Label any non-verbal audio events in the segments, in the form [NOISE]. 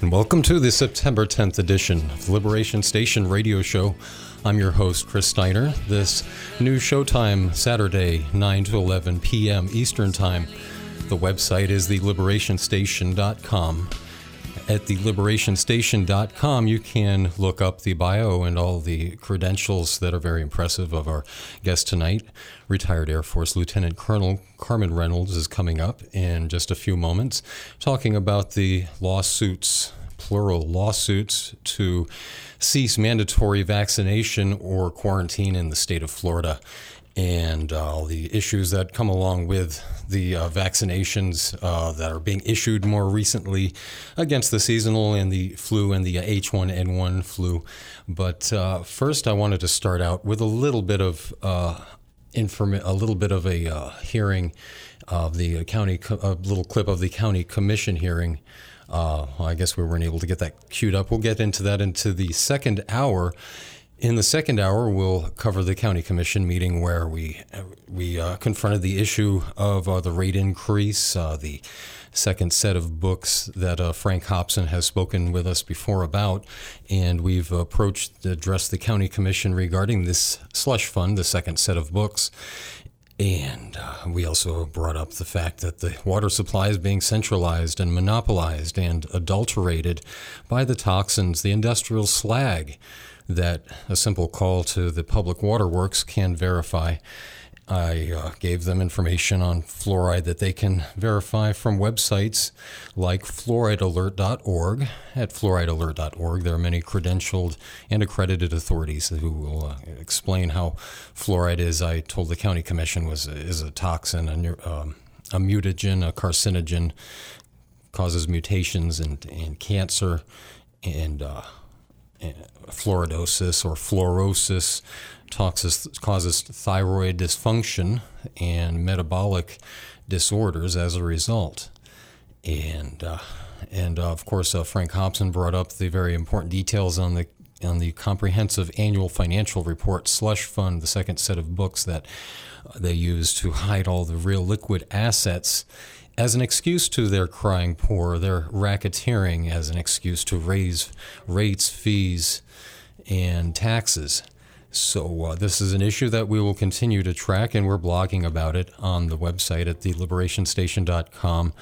And welcome to the September 10th edition of the Liberation Station radio show. I'm your host, Chris Steiner. This new showtime, Saturday, 9 to 11 p.m. Eastern Time. The website is theliberationstation.com. At theliberationstation.com, you can look up the bio and all the credentials that are very impressive of our guest tonight. Retired Air Force Lieutenant Colonel Carmen Reynolds is coming up in just a few moments, talking about the lawsuits, plural lawsuits, to cease mandatory vaccination or quarantine in the state of Florida and uh, all the issues that come along with the uh, vaccinations uh, that are being issued more recently against the seasonal and the flu and the H1N1 flu. But uh, first, I wanted to start out with a little bit of uh, inform- a little bit of a uh, hearing of the county, co- a little clip of the county commission hearing. I guess we weren't able to get that queued up. We'll get into that into the second hour. In the second hour, we'll cover the county commission meeting where we we uh, confronted the issue of uh, the rate increase, uh, the second set of books that uh, Frank Hobson has spoken with us before about, and we've approached addressed the county commission regarding this slush fund, the second set of books. And uh, we also brought up the fact that the water supply is being centralized and monopolized and adulterated by the toxins, the industrial slag that a simple call to the Public waterworks can verify. I uh, gave them information on fluoride that they can verify from websites like fluoridealert.org. At fluoridealert.org, there are many credentialed and accredited authorities who will uh, explain how fluoride is. I told the county commission was is a toxin, a, um, a mutagen, a carcinogen, causes mutations and, and cancer, and uh, fluoridosis or fluorosis toxis, causes thyroid dysfunction and metabolic disorders as a result. And uh, and uh, of course, uh, Frank Hobson brought up the very important details on the on the comprehensive annual financial report slush fund, the second set of books that they use to hide all the real liquid assets as an excuse to their crying poor, their racketeering as an excuse to raise rates, fees, and taxes. So, uh, this is an issue that we will continue to track, and we're blogging about it on the website at theliberationstation.com.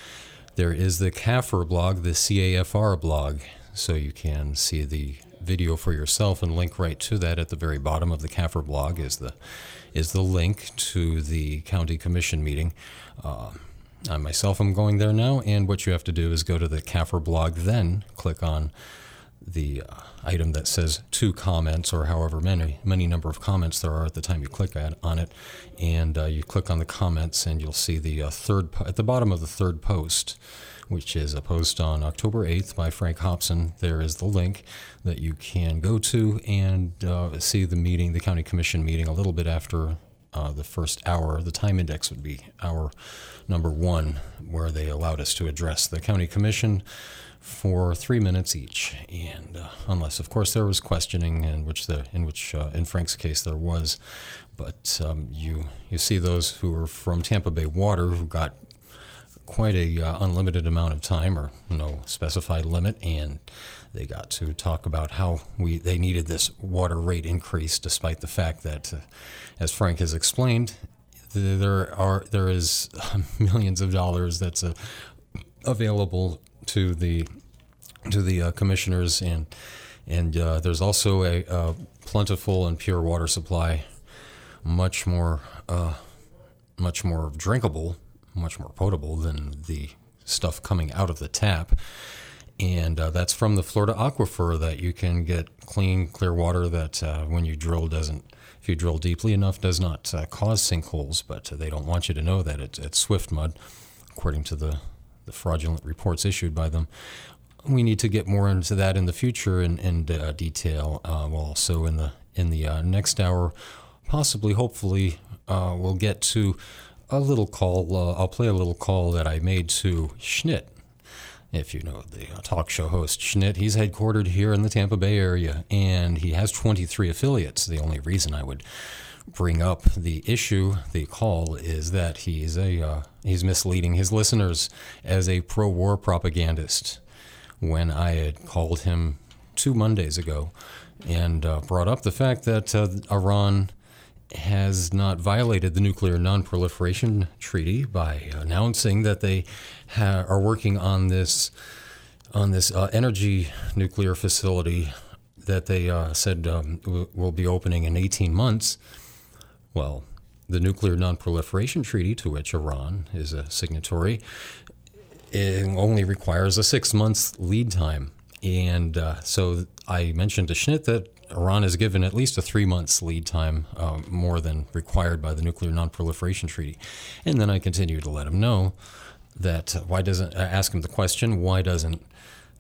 There is the CAFR blog, the CAFR blog, so you can see the video for yourself and link right to that at the very bottom of the CAFR blog is the is the link to the county commission meeting. Uh, I myself am going there now, and what you have to do is go to the CAFR blog, then click on the uh, item that says two comments or however many many number of comments there are at the time you click on it. And uh, you click on the comments and you'll see the uh, third po- at the bottom of the third post which is a post on October 8th by Frank Hobson. There is the link that you can go to and uh, see the meeting the county commission meeting a little bit after uh, the first hour. The time index would be hour number one where they allowed us to address the county commission for three minutes each, and uh, unless, of course, there was questioning, in which the in which uh, in Frank's case there was, but um, you you see those who are from Tampa Bay Water who got quite a uh, unlimited amount of time or no specified limit, and they got to talk about how we they needed this water rate increase, despite the fact that, uh, as Frank has explained, there are there is [LAUGHS] millions of dollars that's uh, available to the to the uh, commissioners, and and uh, there's also a, a, plentiful and pure water supply, much more uh, much more drinkable, much more potable than the stuff coming out of the tap. And uh, that's from the Florida aquifer that you can get clean, clear water that uh, when you drill doesn't, if you drill deeply enough, does not uh, cause sinkholes. But they don't want you to know that it's Swiftmud, according to the the fraudulent reports issued by them. We need to get more into that in the future in, in uh, detail. Uh, well, also in the in the uh, next hour, possibly, hopefully, uh, we'll get to a little call. Uh, I'll play a little call that I made to Schnitt. If you know the uh, talk show host Schnitt, he's headquartered here in the Tampa Bay area, and he has 23 affiliates. The only reason I would bring up the issue, the call is that he's a uh, he's misleading his listeners as a pro-war propagandist. When I had called him two Mondays ago and uh, brought up the fact that uh, Iran has not violated the Nuclear Non-Proliferation Treaty by announcing that they ha- are working on this on this uh, energy nuclear facility that they uh, said um, will be opening in 18 months. Well, the Nuclear Non-Proliferation Treaty, to which Iran is a signatory, only requires a six month lead time. And uh, so I mentioned to Schnitt that Iran is given at least a three months lead time, uh, more than required by the Nuclear Non-Proliferation Treaty. And then I continue to let him know that uh, why doesn't I ask him the question why doesn't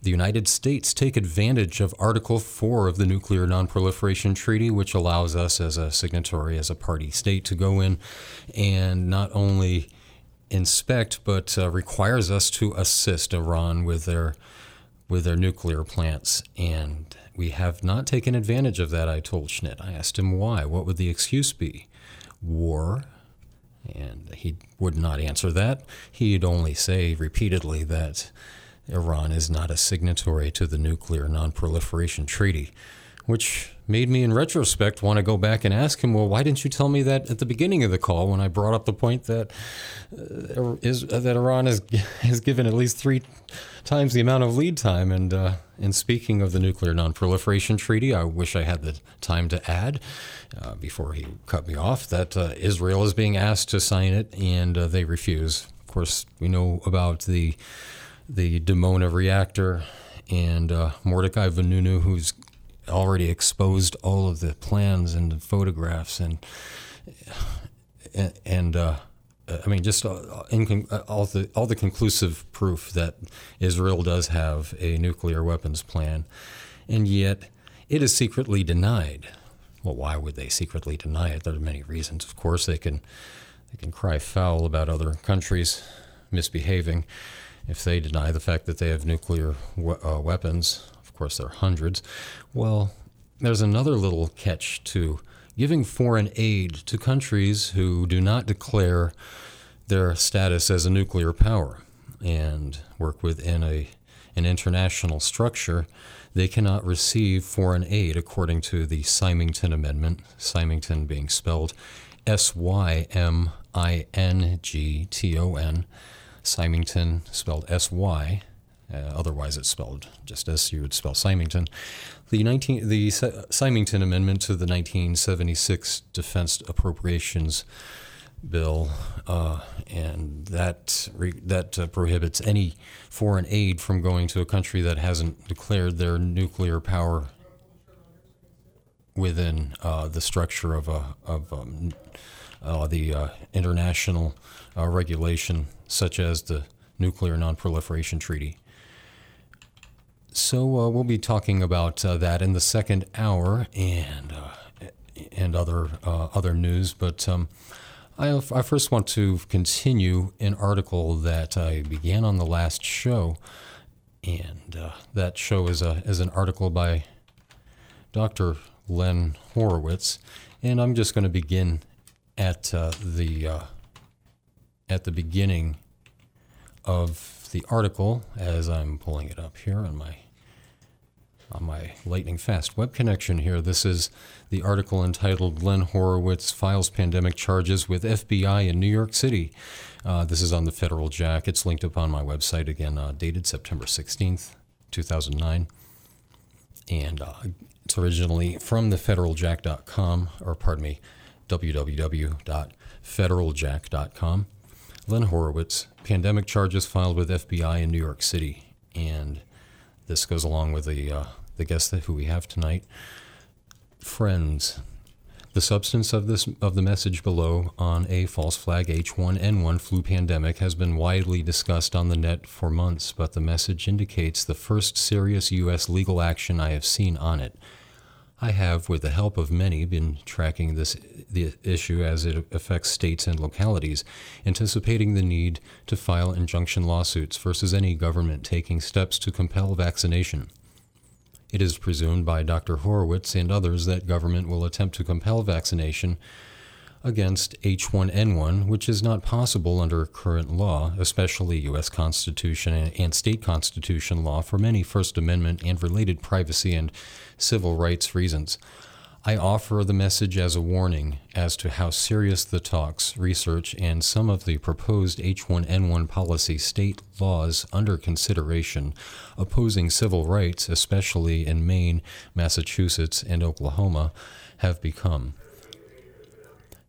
the United States take advantage of Article 4 of the Nuclear Nonproliferation Treaty, which allows us as a signatory, as a party state, to go in and not only inspect, but uh, requires us to assist Iran with their with their nuclear plants. And we have not taken advantage of that, I told Schnitt. I asked him why. What would the excuse be? War. And he would not answer that. He'd only say repeatedly that Iran is not a signatory to the Nuclear Nonproliferation Treaty, which made me, in retrospect, want to go back and ask him, well, why didn't you tell me that at the beginning of the call when I brought up the point that uh, is uh, that Iran has has [LAUGHS] given at least three times the amount of lead time? And uh, in speaking of the Nuclear Nonproliferation Treaty, I wish I had the time to add uh, before he cut me off that uh, Israel is being asked to sign it, and uh, they refuse. Of course, we know about the the Dimona reactor, and uh, Mordecai Vanunu, who's already exposed all of the plans and the photographs and and uh, I mean just uh, in, uh, all the all the conclusive proof that Israel does have a nuclear weapons plan, and yet it is secretly denied. Well, why would they secretly deny it? There are many reasons. Of course, they can they can cry foul about other countries misbehaving if they deny the fact that they have nuclear we- uh, weapons, of course there are hundreds, well, there's another little catch to giving foreign aid to countries who do not declare their status as a nuclear power and work within a an international structure, they cannot receive foreign aid according to the Symington Amendment, Symington being spelled S Y M I N G T O N. Symington, spelled S Y. Uh, otherwise, it's spelled just as you would spell Symington. The 19, the Symington Amendment to the 1976 Defense Appropriations Bill, uh, and that re, that uh, prohibits any foreign aid from going to a country that hasn't declared their nuclear power within uh, the structure of a of um, uh, the uh, international regulation, such as the Nuclear Nonproliferation Treaty. So uh, we'll be talking about uh, that in the second hour and uh, and other other news. But um, I, I first want to continue an article that I began on the last show, and that show is a is an article by Dr. Len Horowitz, and I'm just going to begin at uh, the uh, at the beginning of the article as I'm pulling it up here on my on my lightning fast web connection here. This is the article entitled Len Horowitz Files Pandemic Charges with FBI in New York City. Uh, this is on the Federal Jack. It's linked up on my website again, uh, dated September 16th, 2009. And uh, it's originally from thefederaljack.com, or pardon me, www.federaljack.com. Len Horowitz, pandemic charges filed with FBI in New York City. And this goes along with the, uh, the guest who we have tonight. Friends, the substance of this of the message below on a false flag H1N1 flu pandemic has been widely discussed on the net for months, but the message indicates the first serious U.S. legal action I have seen on it. I have, with the help of many, been tracking this the issue as it affects states and localities, anticipating the need to file injunction lawsuits versus any government taking steps to compel vaccination. It is presumed by Dr. Horowitz and others that government will attempt to compel vaccination against H1N1, which is not possible under current law, especially U.S. Constitution and state constitution law, for many First Amendment and related privacy and civil rights reasons. I offer the message as a warning as to how serious the talks, research, and some of the proposed H1N1 policy state laws under consideration opposing civil rights, especially in Maine, Massachusetts, and Oklahoma, have become.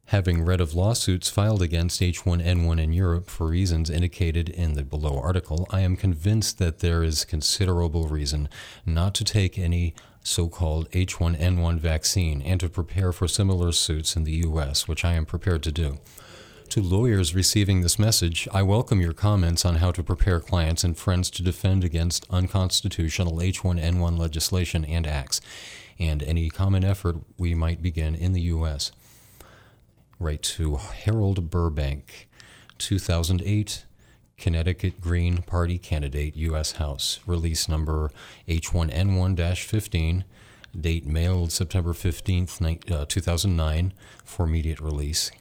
Having read of lawsuits filed against H1N1 in Europe for reasons indicated in the below article, I am convinced that there is considerable reason not to take any so called H1N1 vaccine and to prepare for similar suits in the U.S., which I am prepared to do. To lawyers receiving this message, I welcome your comments on how to prepare clients and friends to defend against unconstitutional H1N1 legislation and acts, and any common effort we might begin in the U.S right to Harold Burbank, 2008 Connecticut Green Party candidate, U.S. House, release number H1N1 15, date mailed September 15th, uh, 2009, for immediate release.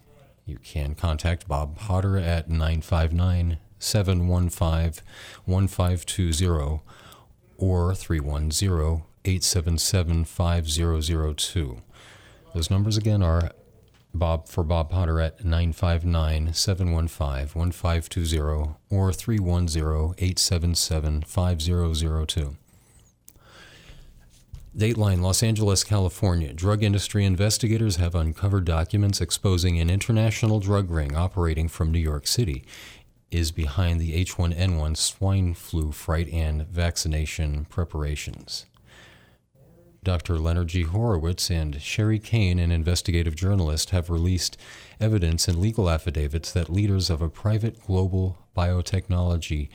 You can contact Bob Potter at 959 715 1520 or 310 877 5002. Those numbers again are Bob for Bob Potter at 959 715 1520 or 310 877 5002. Dateline Los Angeles, California. Drug industry investigators have uncovered documents exposing an international drug ring operating from New York City is behind the H1N1 swine flu fright and vaccination preparations. Dr. Leonard G. Horowitz and Sherry Kane, an investigative journalist, have released evidence and legal affidavits that leaders of a private global biotechnology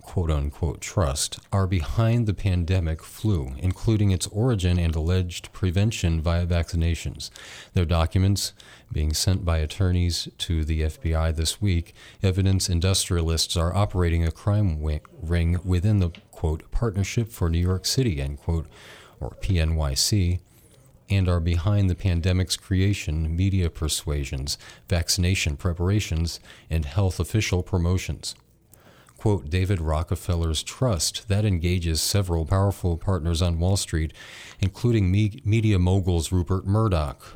quote unquote trust are behind the pandemic flu, including its origin and alleged prevention via vaccinations. Their documents, being sent by attorneys to the FBI this week, evidence industrialists are operating a crime ring within the quote partnership for New York City end quote or PNYC, and are behind the pandemic's creation, media persuasions, vaccination preparations, and health official promotions. Quote, David Rockefeller's trust that engages several powerful partners on Wall Street, including me- media moguls Rupert Murdoch,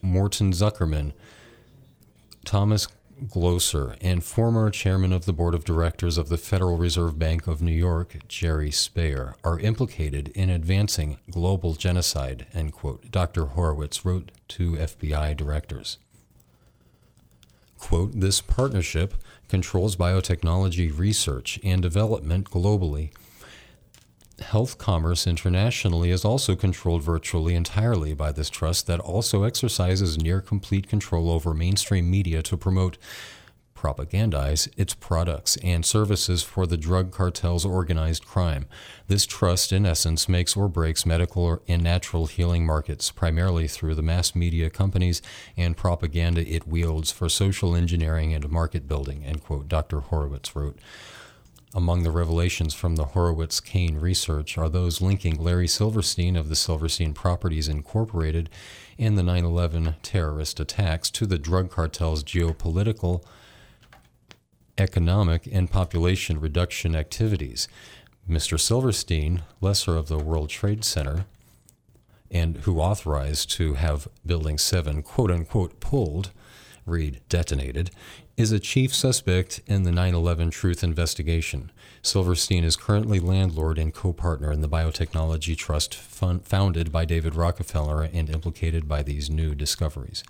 Morton Zuckerman, Thomas Glocer, and former chairman of the board of directors of the Federal Reserve Bank of New York, Jerry Speyer, are implicated in advancing global genocide, end quote, Dr. Horowitz wrote to FBI directors. Quote, this partnership controls biotechnology research and development globally Health Commerce internationally is also controlled virtually entirely by this trust that also exercises near complete control over mainstream media to promote propagandize its products and services for the drug cartel's organized crime. This trust, in essence, makes or breaks medical and natural healing markets, primarily through the mass media companies and propaganda it wields for social engineering and market building, end quote, Dr. Horowitz wrote. Among the revelations from the Horowitz Kane research are those linking Larry Silverstein of the Silverstein Properties Incorporated and the 9 11 terrorist attacks to the drug cartel's geopolitical, economic, and population reduction activities. Mr. Silverstein, lesser of the World Trade Center, and who authorized to have Building 7 quote unquote pulled, read detonated, is a chief suspect in the 9 11 truth investigation. Silverstein is currently landlord and co partner in the biotechnology trust fund, founded by David Rockefeller and implicated by these new discoveries.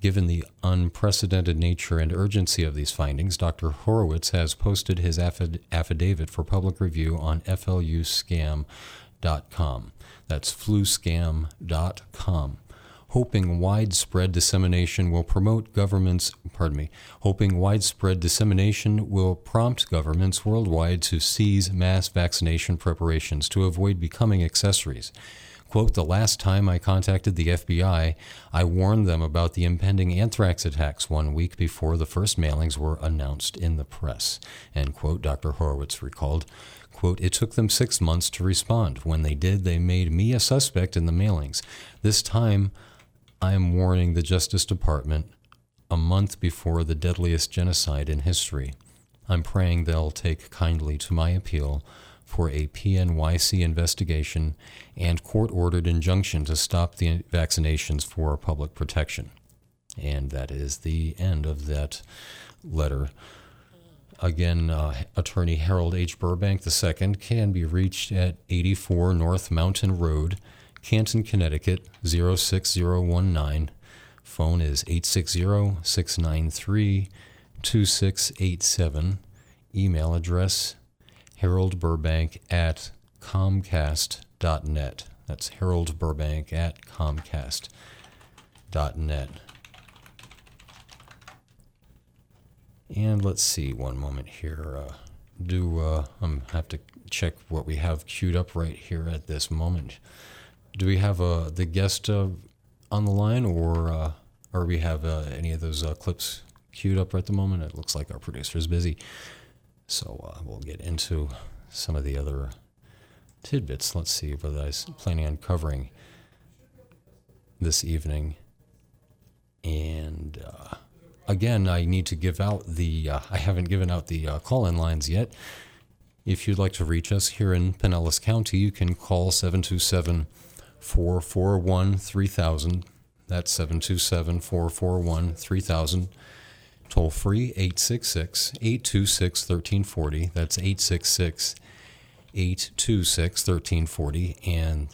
Given the unprecedented nature and urgency of these findings, Dr. Horowitz has posted his affid- affidavit for public review on fluscam.com. That's fluscam.com hoping widespread dissemination will promote governments, pardon me, hoping widespread dissemination will prompt governments worldwide to seize mass vaccination preparations to avoid becoming accessories. Quote, the last time I contacted the FBI, I warned them about the impending anthrax attacks one week before the first mailings were announced in the press. End quote, Dr. Horowitz recalled. Quote, it took them six months to respond. When they did, they made me a suspect in the mailings. This time, I am warning the Justice Department a month before the deadliest genocide in history. I'm praying they'll take kindly to my appeal for a PNYC investigation and court ordered injunction to stop the vaccinations for public protection. And that is the end of that letter. Again, uh, attorney Harold H. Burbank II can be reached at 84 North Mountain Road, Canton, Connecticut 06019. Phone is 860 693 2687. Email address Harold Burbank at comcast.net. That's Harold Burbank at comcast.net. And let's see, one moment here. Uh, do uh, I'm have to check what we have queued up right here at this moment. Do we have uh, the guest uh, on the line, or uh, or we have uh, any of those uh, clips queued up at the moment? It looks like our producer is busy, so uh, we'll get into some of the other tidbits. Let's see what I was planning on covering this evening, and. Again, I need to give out the, I haven't given out the uh, call in lines yet. If you'd like to reach us here in Pinellas County, you can call 727 441 3000. That's 727 441 3000. Toll free 866 826 1340. That's 866 826 1340. And,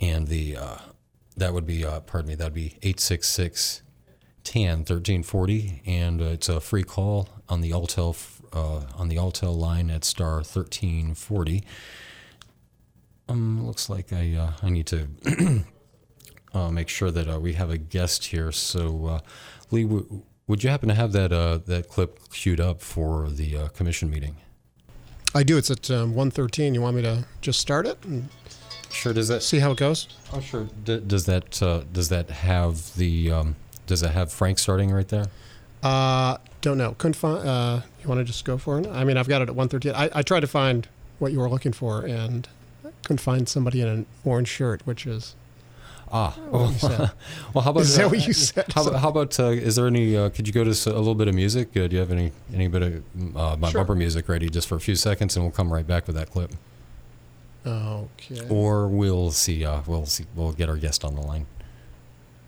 and the, uh, that would be, uh, pardon me, that'd be 866 10 1340 and uh, it's a free call on the Alltel uh, on the Alltel line at star 1340 um looks like I uh, I need to [CLEARS THROAT] uh, make sure that uh, we have a guest here so uh, Lee w- would you happen to have that uh, that clip queued up for the uh, commission meeting I do. It's at um, 113. You want me to just start it sure does that see how it goes? oh sure D- does that uh, does that have the um, does it have Frank starting right there Uh, don't know. Couldn't find. Uh, you want to just go for it? I mean, I've got it at 113. I, I tried to find what you were looking for and couldn't find somebody in an orange shirt, which is. Ah, you said. [LAUGHS] well, how about Is that uh, what you said? How, how about uh, is there any? Uh, could you go to a little bit of music? Uh, do you have any any bit of uh, my Sure. bumper music ready just for a few seconds, and we'll come right back with that clip, Okay. or we'll see. Uh, we'll see. We'll get our guest on the line.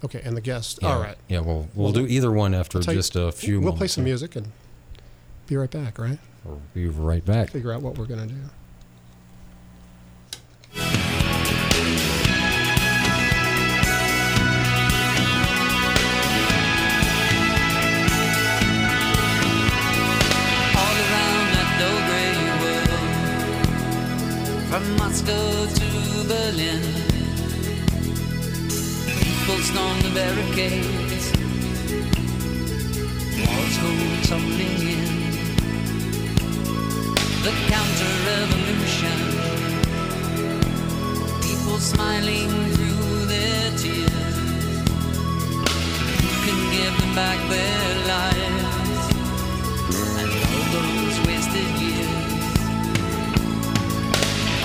Okay, and the guest. Yeah, All right. Yeah, we'll we'll Well, do either one after I'll you- just a few. We'll play some music and be right back. Right. We'll be right back. Figure out what we're gonna do. all around that dull gray world, from Moscow to Berlin. People storm the barricades, walls go tumbling in. The counter-revolution, people smiling through their tears. Who can give them back their lives? and all those wasted years,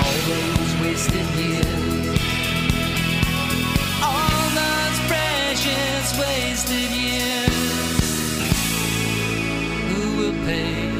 all those wasted years, all those precious wasted years. Who will pay?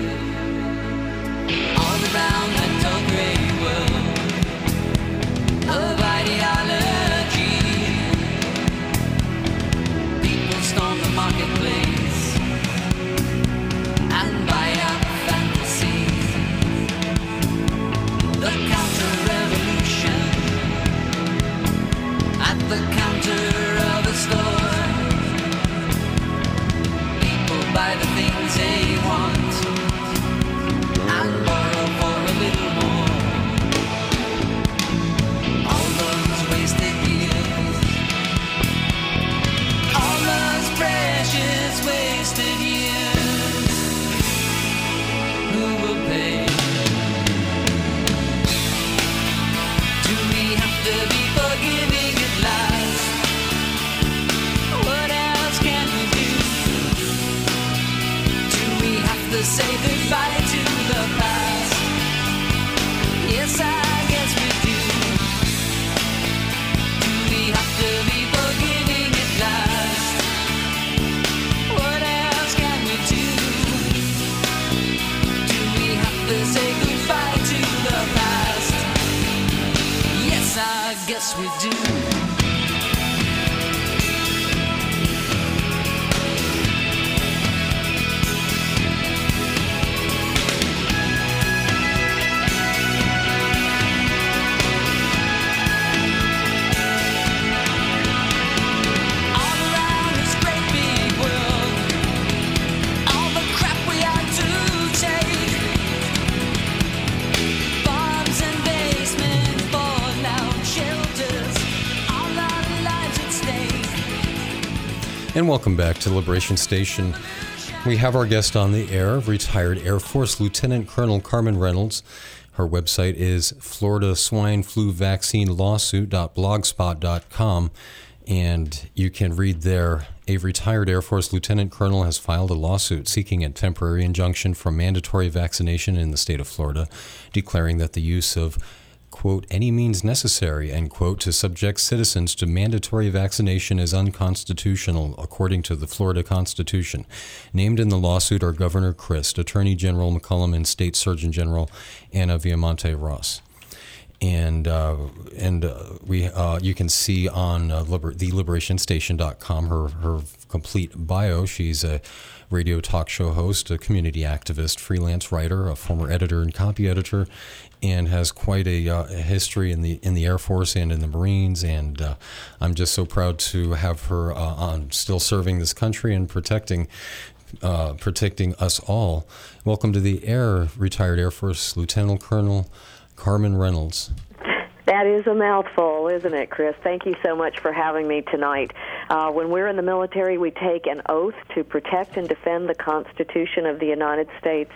We do. And welcome back to Liberation Station. We have our guest on the air, retired Air Force Lieutenant Colonel Carmen Reynolds. Her website is Florida Swine Flu Vaccine Lawsuit.blogspot.com. And you can read there a retired Air Force Lieutenant Colonel has filed a lawsuit seeking a temporary injunction from mandatory vaccination in the state of Florida, declaring that the use of quote, any means necessary, end quote, to subject citizens to mandatory vaccination is unconstitutional, according to the Florida Constitution. Named in the lawsuit are Governor Crist, Attorney General McCollum, and State Surgeon General Ana Viamonte Ros. And uh, and uh, we uh, you can see on uh, liber- theliberationstation.com her her complete bio. She's a radio talk show host, a community activist, freelance writer, a former editor and copy editor, and has quite a, uh, a history in the in the Air Force and in the Marines. And uh, I'm just so proud to have her uh, on, still serving this country and protecting uh, protecting us all. Welcome to the air, retired Air Force Lieutenant Colonel Carmen Reynolds. That is a mouthful, isn't it, Chris? Thank you so much for having me tonight. Uh, when we're in the military, we take an oath to protect and defend the Constitution of the United States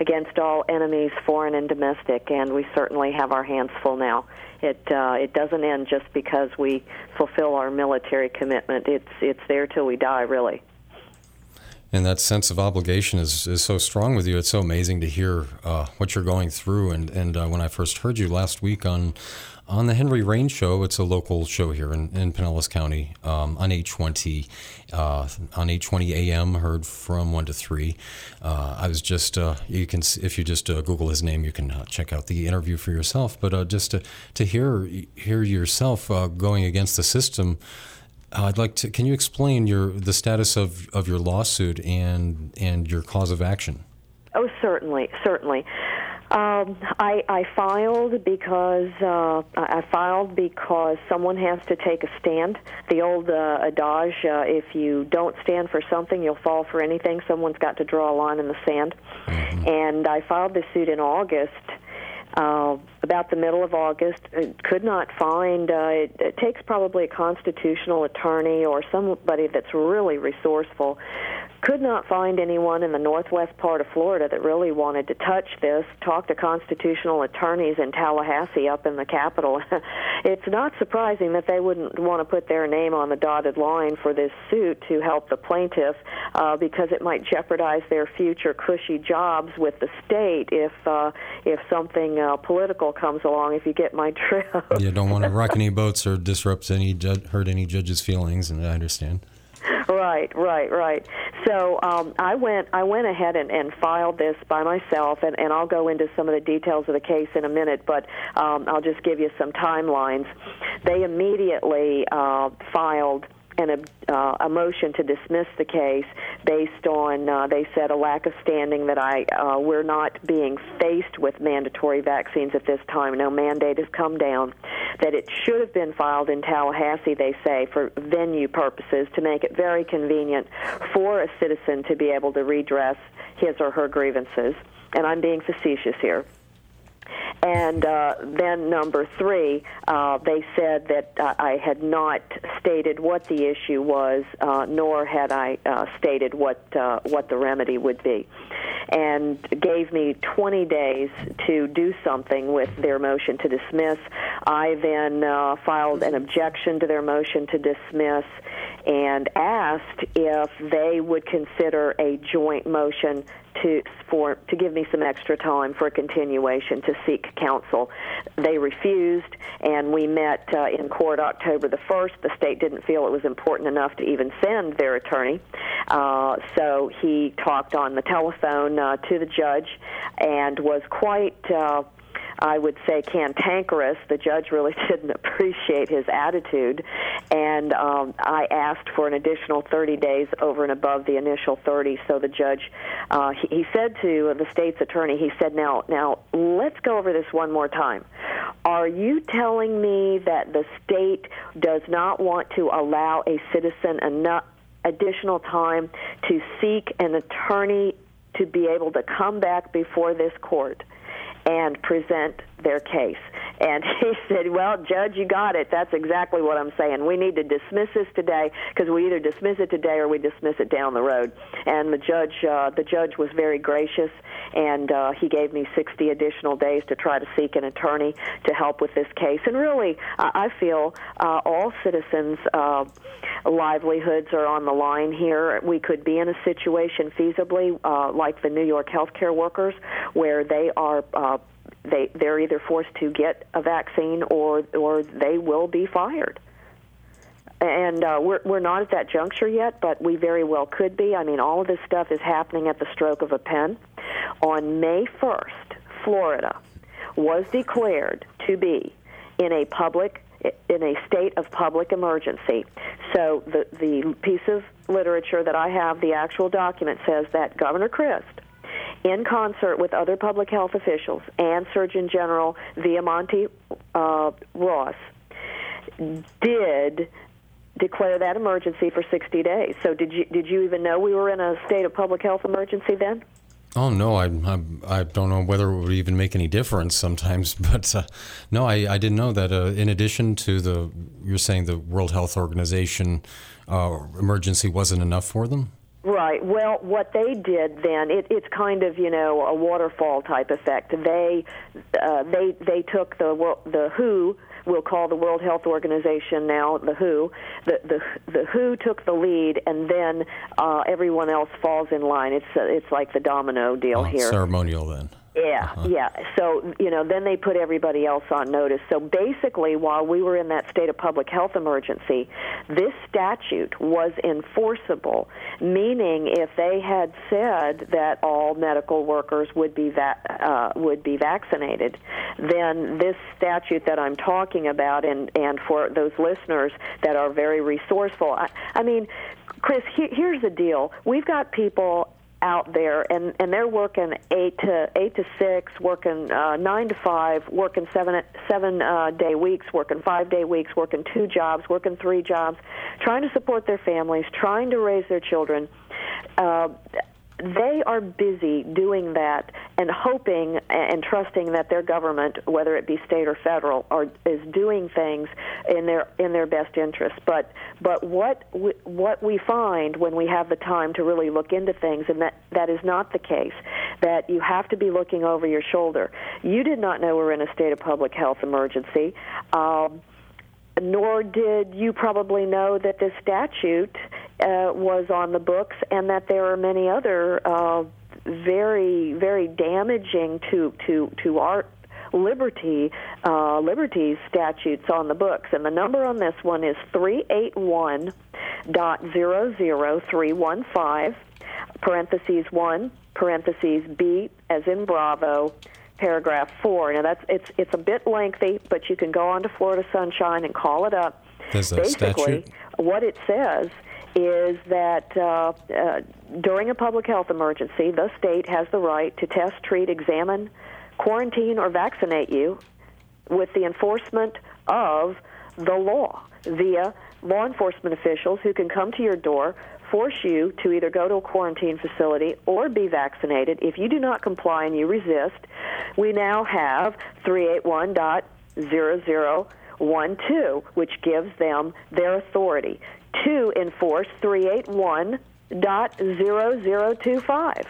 against all enemies, foreign and domestic, and we certainly have our hands full now. It uh, it doesn't end just because we fulfill our military commitment. It's it's there till we die, really. And that sense of obligation is, is so strong with you. It's so amazing to hear uh, what you're going through. And and uh, when I first heard you last week on on the Henry Rain Show, it's a local show here in, in Pinellas County um, on 820 uh, on 820 AM, heard from one to three. Uh, I was just uh, you can if you just uh, Google his name, you can uh, check out the interview for yourself. But uh, just to to hear hear yourself going against the system. I'd like to. Can you explain your the status of, of your lawsuit and and your cause of action? Oh, certainly, certainly. Um, I, I filed because uh, I filed because someone has to take a stand. The old uh, adage: uh, if you don't stand for something, you'll fall for anything. Someone's got to draw a line in the sand. And I filed this suit in August. Uh, about the middle of August, I could not find. Uh, it, it takes probably a constitutional attorney or somebody that's really resourceful. Could not find anyone in the northwest part of Florida that really wanted to touch this. Talked to constitutional attorneys in Tallahassee, up in the capital. [LAUGHS] it's not surprising that they wouldn't want to put their name on the dotted line for this suit to help the plaintiff, uh, because it might jeopardize their future cushy jobs with the state if uh, if something uh, political comes along. If you get my [LAUGHS] drift. You don't want to rock any boats or disrupt any ju- hurt any judge's feelings, and I understand. Right, right, right. So um, I went, I went ahead and, and filed this by myself, and, and I'll go into some of the details of the case in a minute. But um, I'll just give you some timelines. They immediately uh, filed an, uh, a motion to dismiss the case based on uh, they said a lack of standing that I uh, we're not being faced with mandatory vaccines at this time. No mandate has come down. That it should have been filed in Tallahassee, they say, for venue purposes to make it very convenient for a citizen to be able to redress his or her grievances. And I'm being facetious here. And uh, then number three, uh, they said that uh, I had not stated what the issue was, uh, nor had I uh, stated what uh, what the remedy would be, and gave me 20 days to do something with their motion to dismiss. I then filed an objection to their motion to dismiss and asked if they would consider a joint motion to for to give me some extra time for a continuation to seek counsel. They refused, and we met uh, in court October the first. The state didn't feel it was important enough to even send their attorney, uh, so he talked on the telephone uh, to the judge and was quite. I would say, cantankerous. The judge really [LAUGHS] didn't appreciate his attitude, and um, I asked for an additional 30 days over and above the initial 30. So the judge, uh, he, he said to the state's attorney, he said, "Now, now let's go over this one more time. Are you telling me that the state does not want to allow a citizen enough?" additional time to seek an attorney to be able to come back before this court and present their case. And [LAUGHS] he said, Well, Judge, you got it. That's exactly what I'm saying. We need to dismiss this today because we either dismiss it today or we dismiss it down the road. And the judge, uh, the judge was very gracious, and uh, he gave me 60 additional days to try to seek an attorney to help with this case. And really, I feel uh, all citizens' uh, livelihoods are on the line here. We could be in a situation feasibly uh, like the New York healthcare workers, where they are uh, they they're either forced to get a vaccine or or they will be fired. And uh, we're we're not at that juncture yet, but we very well could be. I mean, all of this stuff is happening at the stroke of a pen. On May 1st, Florida was declared to be in a public in a state of public emergency. So the the piece of literature that I have, the actual document says that Governor Crist in concert with other public health officials and Surgeon General Viamonte uh, Ros, did declare that emergency for 60 days. So did you did you even know we were in a state of public health emergency then? Oh no, I, I, I don't know whether it would even make any difference sometimes, [LAUGHS] but uh, no, I, I didn't know that. Uh, in addition to the, you're saying the World Health Organization uh, emergency wasn't enough for them. Right. Well, what they did then, it, it's kind of you know a waterfall type effect. They uh, they they took the the WHO we'll call the World Health Organization now the WHO. The the the WHO took the lead, and then uh, everyone else falls in line. It's uh, it's like the domino deal oh, here. Ceremonial then. Yeah, uh-huh. yeah. So, you know, then they put everybody else on notice. So basically, while we were in that state of public health emergency, this statute was enforceable, meaning if they had said that all medical workers would be va- uh, would be vaccinated, then this statute that I'm talking about, and and for those listeners that are very resourceful, I, I mean, Chris, he, here's the deal: we've got people out there and and they're working eight to eight to six working uh nine to five working seven seven uh day weeks working five day weeks working two jobs working three jobs trying to support their families trying to raise their children. Uh they are busy doing that and hoping and trusting that their government, whether it be state or federal, are, is doing things in their in their best interest. But but what we, what we find when we have the time to really look into things, and that that is not the case, that you have to be looking over your shoulder. You did not know we're in a state of public health emergency. Um, nor did you probably know that this statute uh, was on the books and that there are many other uh, very, very damaging to, to, to our liberty uh, liberties statutes on the books, and the number on this one is three eight one dot zero zero three one five parentheses one parentheses B as in Bravo paragraph four. Now that's it's it's a bit lengthy, but you can go on to Florida Sunshine and call it up. There's a Basically, statute. what it says is that uh, uh, during a public health emergency, the state has the right to test, treat, examine, quarantine, or vaccinate you with the enforcement of the law via law enforcement officials who can come to your door force you to either go to a quarantine facility or be vaccinated. If you do not comply and you resist, we now have 381.0012, which gives them their authority to enforce 381.0025.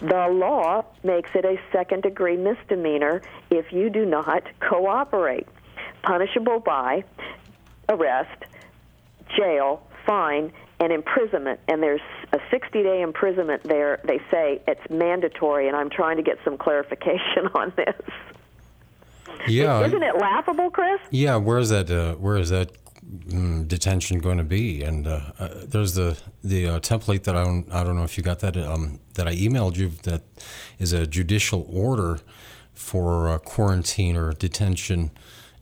The law makes it a second degree misdemeanor if you do not cooperate, punishable by arrest, jail, fine, and imprisonment, and there's a 60 day imprisonment there. They say it's mandatory, and I'm trying to get some clarification [LAUGHS] on this. Yeah. Isn't it laughable, Chris? Yeah, where is that? Uh, where is that mm, detention going to be? And uh, uh, there's the the uh, template that I don't I don't know if you got that um, that I emailed you that is a judicial order for uh, quarantine or detention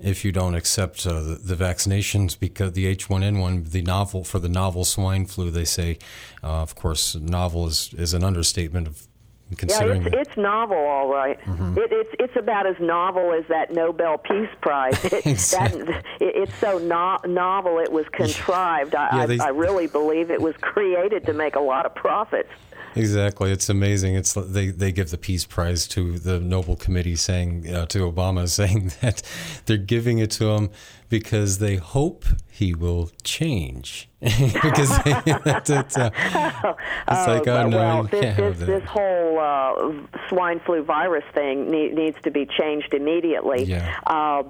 if you don't accept uh, the, the, vaccinations because the H1N1, the novel for the novel swine flu, they say, uh, of course, novel is, is an understatement of considering. Yeah, it's, it's novel, all right. mm-hmm. it, it's it's about as novel as that Nobel Peace Prize. [LAUGHS] It, exactly. that, [LAUGHS] it, it's so no, novel it was contrived. I, yeah, they, I, I really believe it was created to make a lot of profits. Exactly, it's amazing. It's they they give the peace prize to the Nobel Committee, saying uh, to Obama, [LAUGHS] saying that they're giving it to him because they hope he will change. [LAUGHS] because [LAUGHS] it's, uh, it's like, oh, oh no, well, this, this, this, whole uh, swine flu virus thing need, needs to be changed immediately. Yeah. Uh,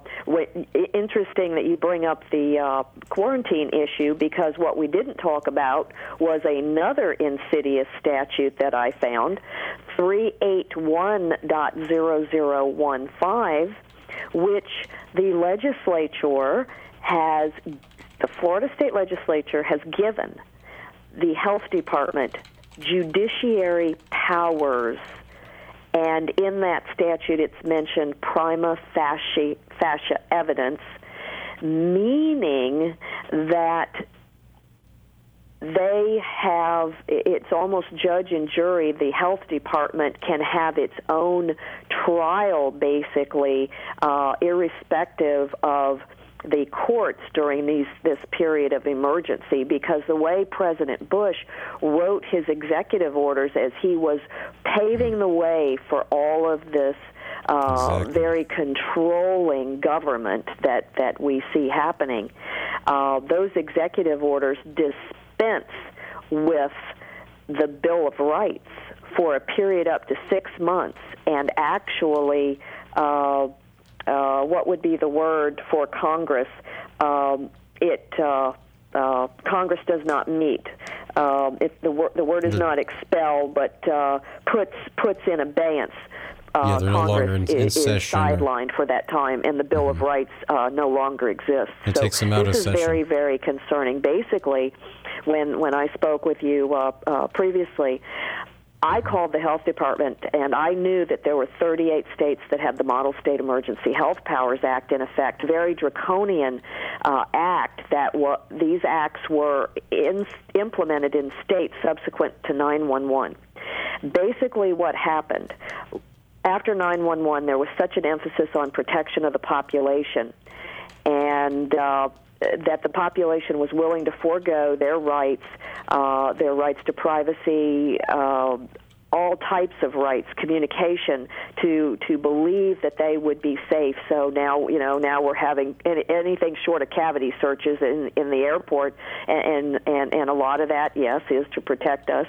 interesting that you bring up the uh, quarantine issue because what we didn't talk about was another insidious statute that I found, 381.0015 which the legislature has, the Florida state legislature has given the health department judiciary powers. And in that statute, it's mentioned prima facie, facie evidence, meaning that they have it's almost judge and jury the health department can have its own trial basically uh, irrespective of the courts during these this period of emergency because the way President Bush wrote his executive orders as he was paving the way for all of this uh, exactly. very controlling government that that we see happening. Uh, those executive orders dis- dispense with the Bill of Rights for a period up to six months and actually, uh, uh, what would be the word for Congress? Um, it uh, uh, Congress does not meet. Um, it, the, wor- the word is not expel, but uh, puts puts in abeyance uh, yeah, Congress no in, in is sidelined for that time, and the Bill mm-hmm. of Rights uh, no longer exists. It so takes them out this of is very, very concerning. Basically, when when I spoke with you uh, uh, previously. I called the health department and I knew that there were 38 states that had the Model State Emergency Health Powers Act in effect, very draconian uh, act that wa- these acts were in- implemented in states subsequent to 911. Basically, what happened after 911, there was such an emphasis on protection of the population, and uh, that the population was willing to forego their rights, uh, their rights to privacy, uh, all types of rights, communication, to to believe that they would be safe. So now, you know, now we're having anything short of cavity searches in in the airport, and and and a lot of that, yes, is to protect us.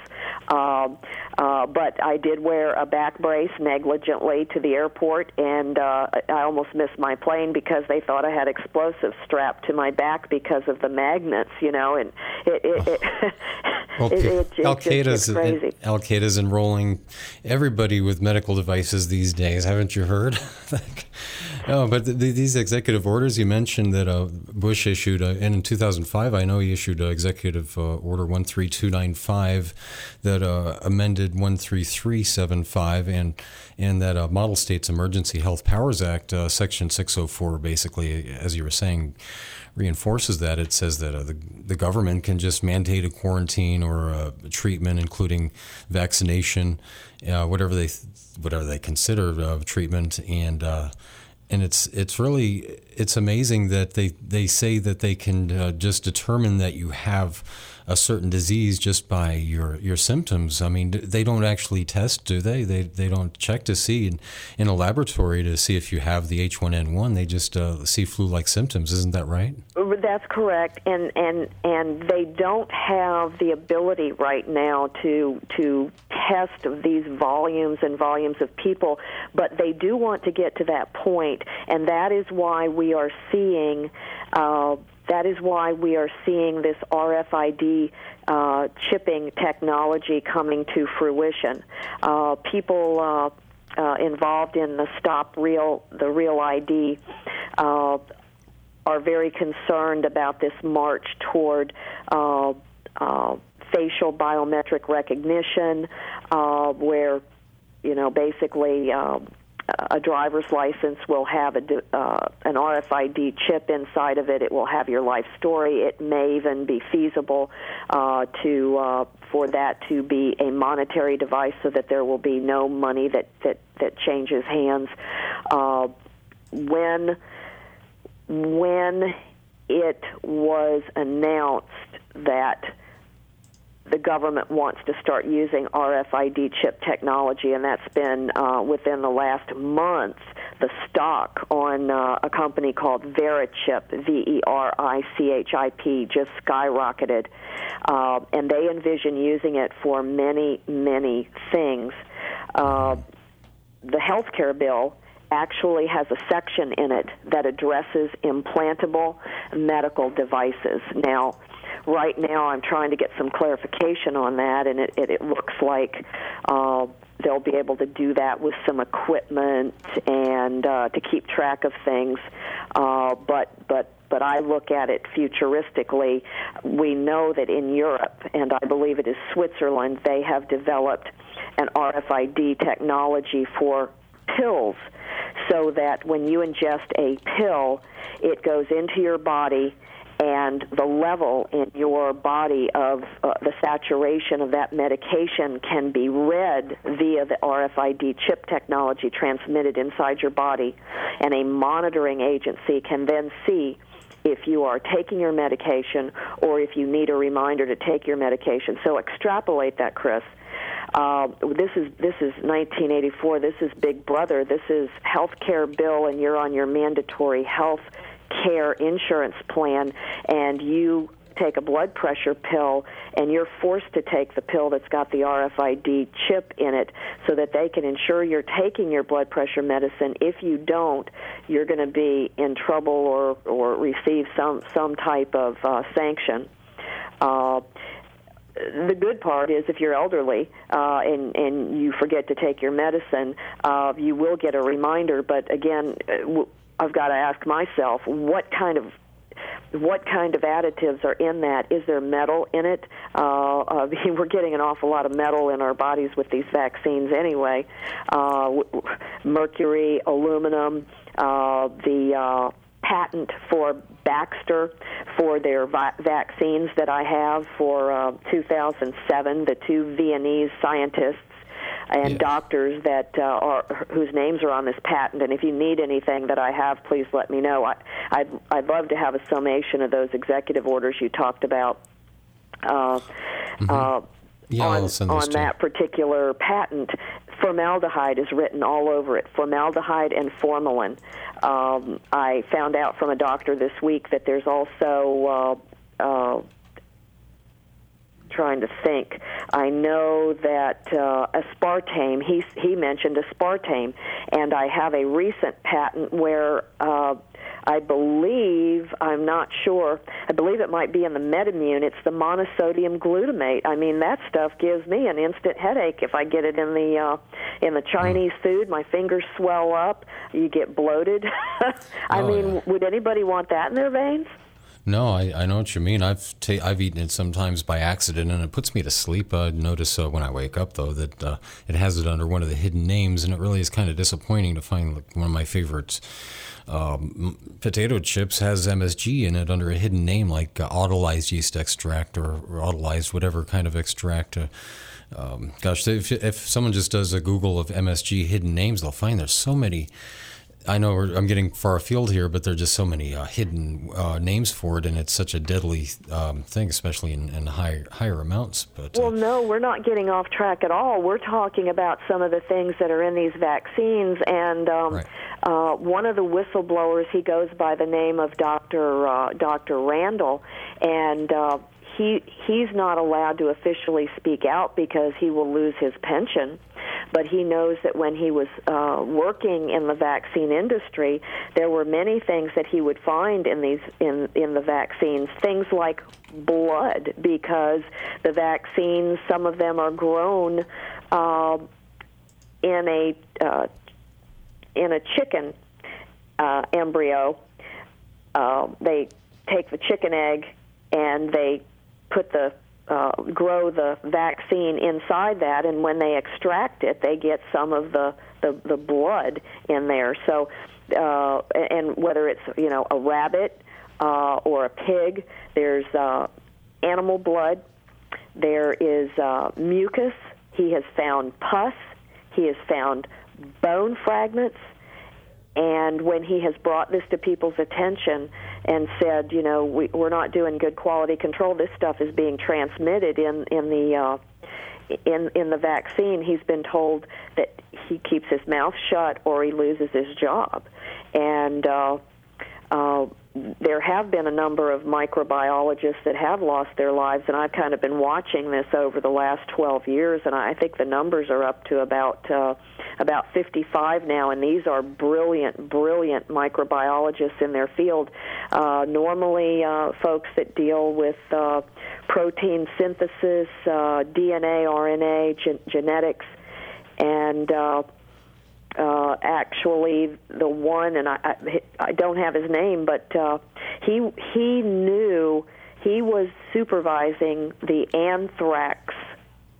Um, uh, but I did wear a back brace negligently to the airport, and uh, I almost missed my plane because they thought I had explosives strapped to my back because of the magnets, you know, and it it, it, [LAUGHS] well, it, it, it Al Qaeda's Al Qaeda's enrolled everybody with medical devices these days. Haven't you heard? [LAUGHS] no, but the, these executive orders you mentioned that uh, Bush issued, uh, and in 2005, I know he issued uh, Executive uh, Order 13295 that uh, amended 13375, and and that uh, Model States Emergency Health Powers Act, Section 604, basically, as you were saying reinforces that. It says that uh, the, the government can just mandate a quarantine or a treatment, including vaccination, uh, whatever they whatever they consider uh, treatment, and uh, and it's it's really it's amazing that they they say that they can uh, just determine that you have a certain disease just by your your symptoms. I mean, they don't actually test, do they? They they don't check to see in, in a laboratory to see if you have the H1N1. They just uh, see flu-like symptoms. Isn't that right? That's correct, and and and they don't have the ability right now to to test these volumes and volumes of people, but they do want to get to that point, and that is why we are seeing. Uh, that is why we are seeing this RFID uh, chipping technology coming to fruition. Uh, people uh, uh, involved in the Stop Real the Real ID uh, are very concerned about this march toward uh, facial biometric recognition, where you know basically a driver's license will have a, uh, an RFID chip inside of it. It will have your life story. It may even be feasible uh, to uh, for that to be a monetary device, so that there will be no money that that that changes hands. Uh, when when it was announced that the government wants to start using RFID chip technology, and that's been uh, within the last month. The stock on uh, a company called Verichip, V E R I C H I P, just skyrocketed. Uh, and they envision using it for many, many things. Uh, the healthcare bill actually has a section in it that addresses implantable medical devices. Now, right now I'm trying to get some clarification on that, and it, it, it looks like uh, they'll be able to do that with some equipment and uh, to keep track of things. Uh, but but but I look at it futuristically. We know that in Europe, and I believe it is Switzerland, they have developed an RFID technology for pills so that when you ingest a pill, it goes into your body and the level in your body of uh, the saturation of that medication can be read via the RFID chip technology transmitted inside your body, and a monitoring agency can then see if you are taking your medication or if you need a reminder to take your medication. So extrapolate that, Chris. Uh, this is this is 1984. This is Big Brother. This is health care bill, and you're on your mandatory health care insurance plan and you take a blood pressure pill and you're forced to take the pill that's got the RFID chip in it so that they can ensure you're taking your blood pressure medicine. If you don't, you're going to be in trouble or or receive some some type of uh, sanction. Uh, the good part is if you're elderly uh, and and you forget to take your medicine, uh, you will get a reminder. But again, uh, I've got to ask myself what kind of what kind of additives are in that? Is there metal in it? Uh, uh, [LAUGHS] we're getting an awful lot of metal in our bodies with these vaccines anyway. Uh, mercury, aluminum, uh, the uh, patent for Baxter for their vi- vaccines that I have for uh, 2007. The two Viennese scientists and doctors that uh, are whose names are on this patent. And if you need anything that I have, please let me know. I, I'd I'd love to have a summation of those executive orders you talked about. Uh, mm-hmm. uh, yeah, on, on that particular patent, formaldehyde is written all over it. Formaldehyde and formalin. Um, I found out from a doctor this week that there's also uh, uh, trying to think. I know that uh, aspartame. He he mentioned aspartame, and I have a recent patent where. Uh, I believe, I'm not sure, I believe it might be in the MedImmune. It's the monosodium glutamate. I mean, that stuff gives me an instant headache if I get it in the uh, in the Chinese mm. food. My fingers swell up. You get bloated. [LAUGHS] I oh, mean, yeah. would anybody want that in their veins? No, I, I know what you mean. I've ta- I've eaten it sometimes by accident, and it puts me to sleep. I notice uh, when I wake up though that uh, it has it under one of the hidden names, and it really is kind of disappointing to find like, one of my favorites. Um, potato chips has MSG in it under a hidden name like uh, autolyzed yeast extract or, or autolyzed whatever kind of extract. Uh, um, gosh, if, if someone just does a Google of MSG hidden names, they'll find there's so many I know I'm getting far afield here, but there are just so many uh, hidden uh, names for it, and it's such a deadly um, thing, especially in, in higher higher amounts. But uh, well, no, we're not getting off track at all. We're talking about some of the things that are in these vaccines, and um, right. Uh, one of the whistleblowers, he goes by the name of Doctor uh, Doctor Randall, and uh, he he's not allowed to officially speak out because he will lose his pension but he knows that when he was uh, working in the vaccine industry, there were many things that he would find in these in in the vaccines, things like blood, because the vaccines, some of them are grown uh, in a uh, in a chicken uh, embryo. Uh, they take the chicken egg and they put the uh, grow the vaccine inside that, and when they extract it, they get some of the the the blood in there. So, uh, and whether it's you know a rabbit uh, or a pig, there's uh, animal blood. There is uh, mucus. He has found pus. He has found bone fragments. And when he has brought this to people's attention and said, you know, we, we're not doing good quality control, this stuff is being transmitted in in the uh, in in the vaccine, he's been told that he keeps his mouth shut or he loses his job. And uh, uh, there have been a number of microbiologists that have lost their lives, and I've kind of been watching this over the last 12 years, and I think the numbers are up to about uh, about 55 now, and these are brilliant, brilliant microbiologists in their field. Uh, normally, uh, folks that deal with uh, protein synthesis, uh, DNA, RNA, gen- genetics, and uh, uh, actually the one, and I, I, I don't have his name, but uh, he he knew he was supervising the anthrax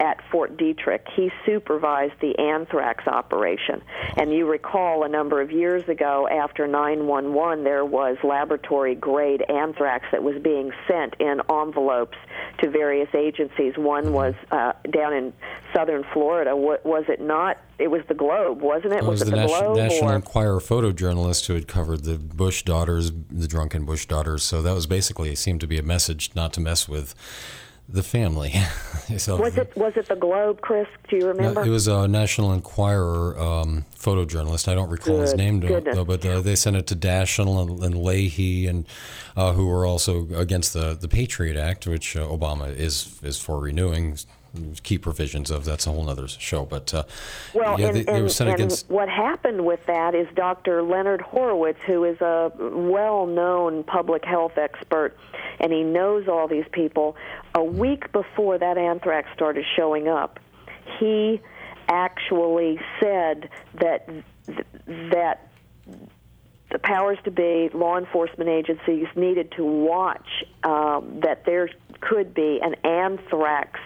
at Fort Detrick. He supervised the anthrax operation. And you recall a number of years ago, after 911, there was laboratory grade anthrax that was being sent in envelopes to various agencies. One was uh, down in southern Florida. What, Was it not? It was the Globe, wasn't it? Oh, was, was the, the National, Globe? National or? Enquirer photojournalist who had covered the Bush daughters, the drunken Bush daughters. So that was basically seemed to be a message not to mess with the family. [LAUGHS] so, Was it was it the Globe, Chris? Do you remember? No, it was a National Enquirer um, photojournalist. I don't recall his name, goodness. though, but uh, they sent it to Daschle and, and Leahy, and uh, who were also against the, the Patriot Act, which uh, Obama is is for renewing. Key provisions of that's a whole other show, but uh, Well, yeah, and, they, they were sent and against. what happened with that is Dr. Leonard Horowitz, who is a well-known public health expert, and he knows all these people. A week before that anthrax started showing up, he actually said that that the powers to be, law enforcement agencies needed to watch um, that there could be an anthrax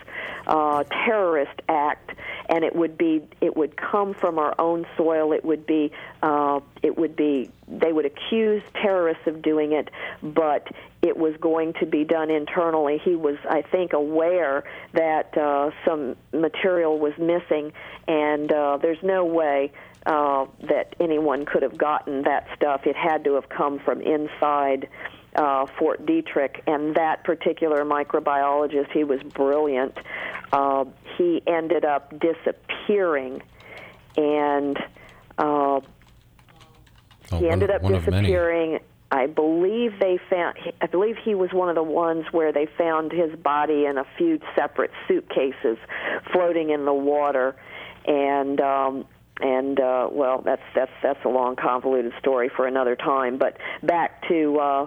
uh, terrorist act, and it would be it would come from our own soil. It would be uh, it would be they would accuse terrorists of doing it, but it was going to be done internally. He was, I think, aware that uh, some material was missing, and uh, there's no way uh, that anyone could have gotten that stuff. It had to have come from inside uh, Fort Detrick, and that particular microbiologist, he was brilliant. Uh, he ended up disappearing, and uh, oh, he ended of- up one of many. disappearing. I believe they found. I believe he was one of the ones where they found his body in a few separate suitcases floating in the water, and um, and uh, well, that's that's that's a long, convoluted story for another time. But back to uh,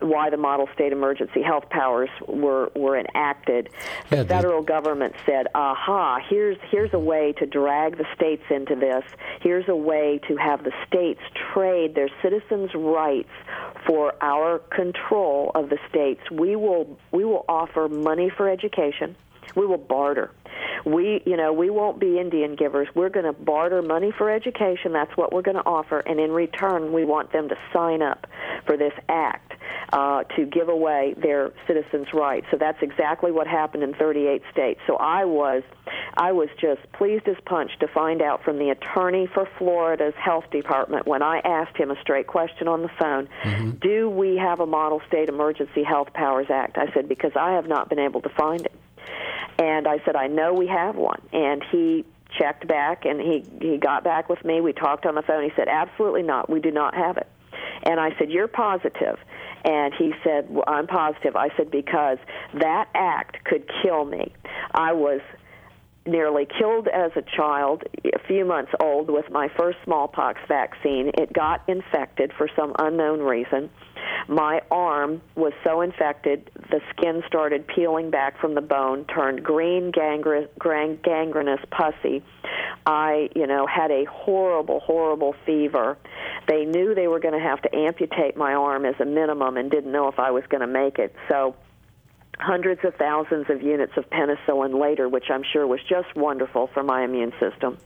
why the model state emergency health powers were were enacted. The Yeah, the- federal government said, "Aha! Here's here's a way to drag the states into this. Here's a way to have the states trade their citizens' rights for our control of the states. We will we will offer money for education. We will barter. We, you know, we won't be Indian givers. We're going to barter money for education. That's what we're going to offer, and in return, we want them to sign up for this act uh, to give away their citizens' rights. So that's exactly what happened in 38 states. So I was, I was just pleased as punch to find out from the attorney for Florida's health department when I asked him a straight question on the phone, "Do we have a model state emergency health powers act?" I said because I have not been able to find it. And I said, I know we have one. And he checked back and he, he got back with me. We talked on the phone. He said, Absolutely not. We do not have it. And I said, You're positive. And he said, well, I'm positive. I said, Because that act could kill me. I was nearly killed as a child, a few months old, with my first smallpox vaccine. It got infected for some unknown reason. My arm was so infected, the skin started peeling back from the bone, turned green, gangre- gran- gangrenous, pussy. I, you know, had a horrible, horrible fever. They knew they were going to have to amputate my arm as a minimum and didn't know if I was going to make it. So, hundreds of thousands of units of penicillin later, which I'm sure was just wonderful for my immune system.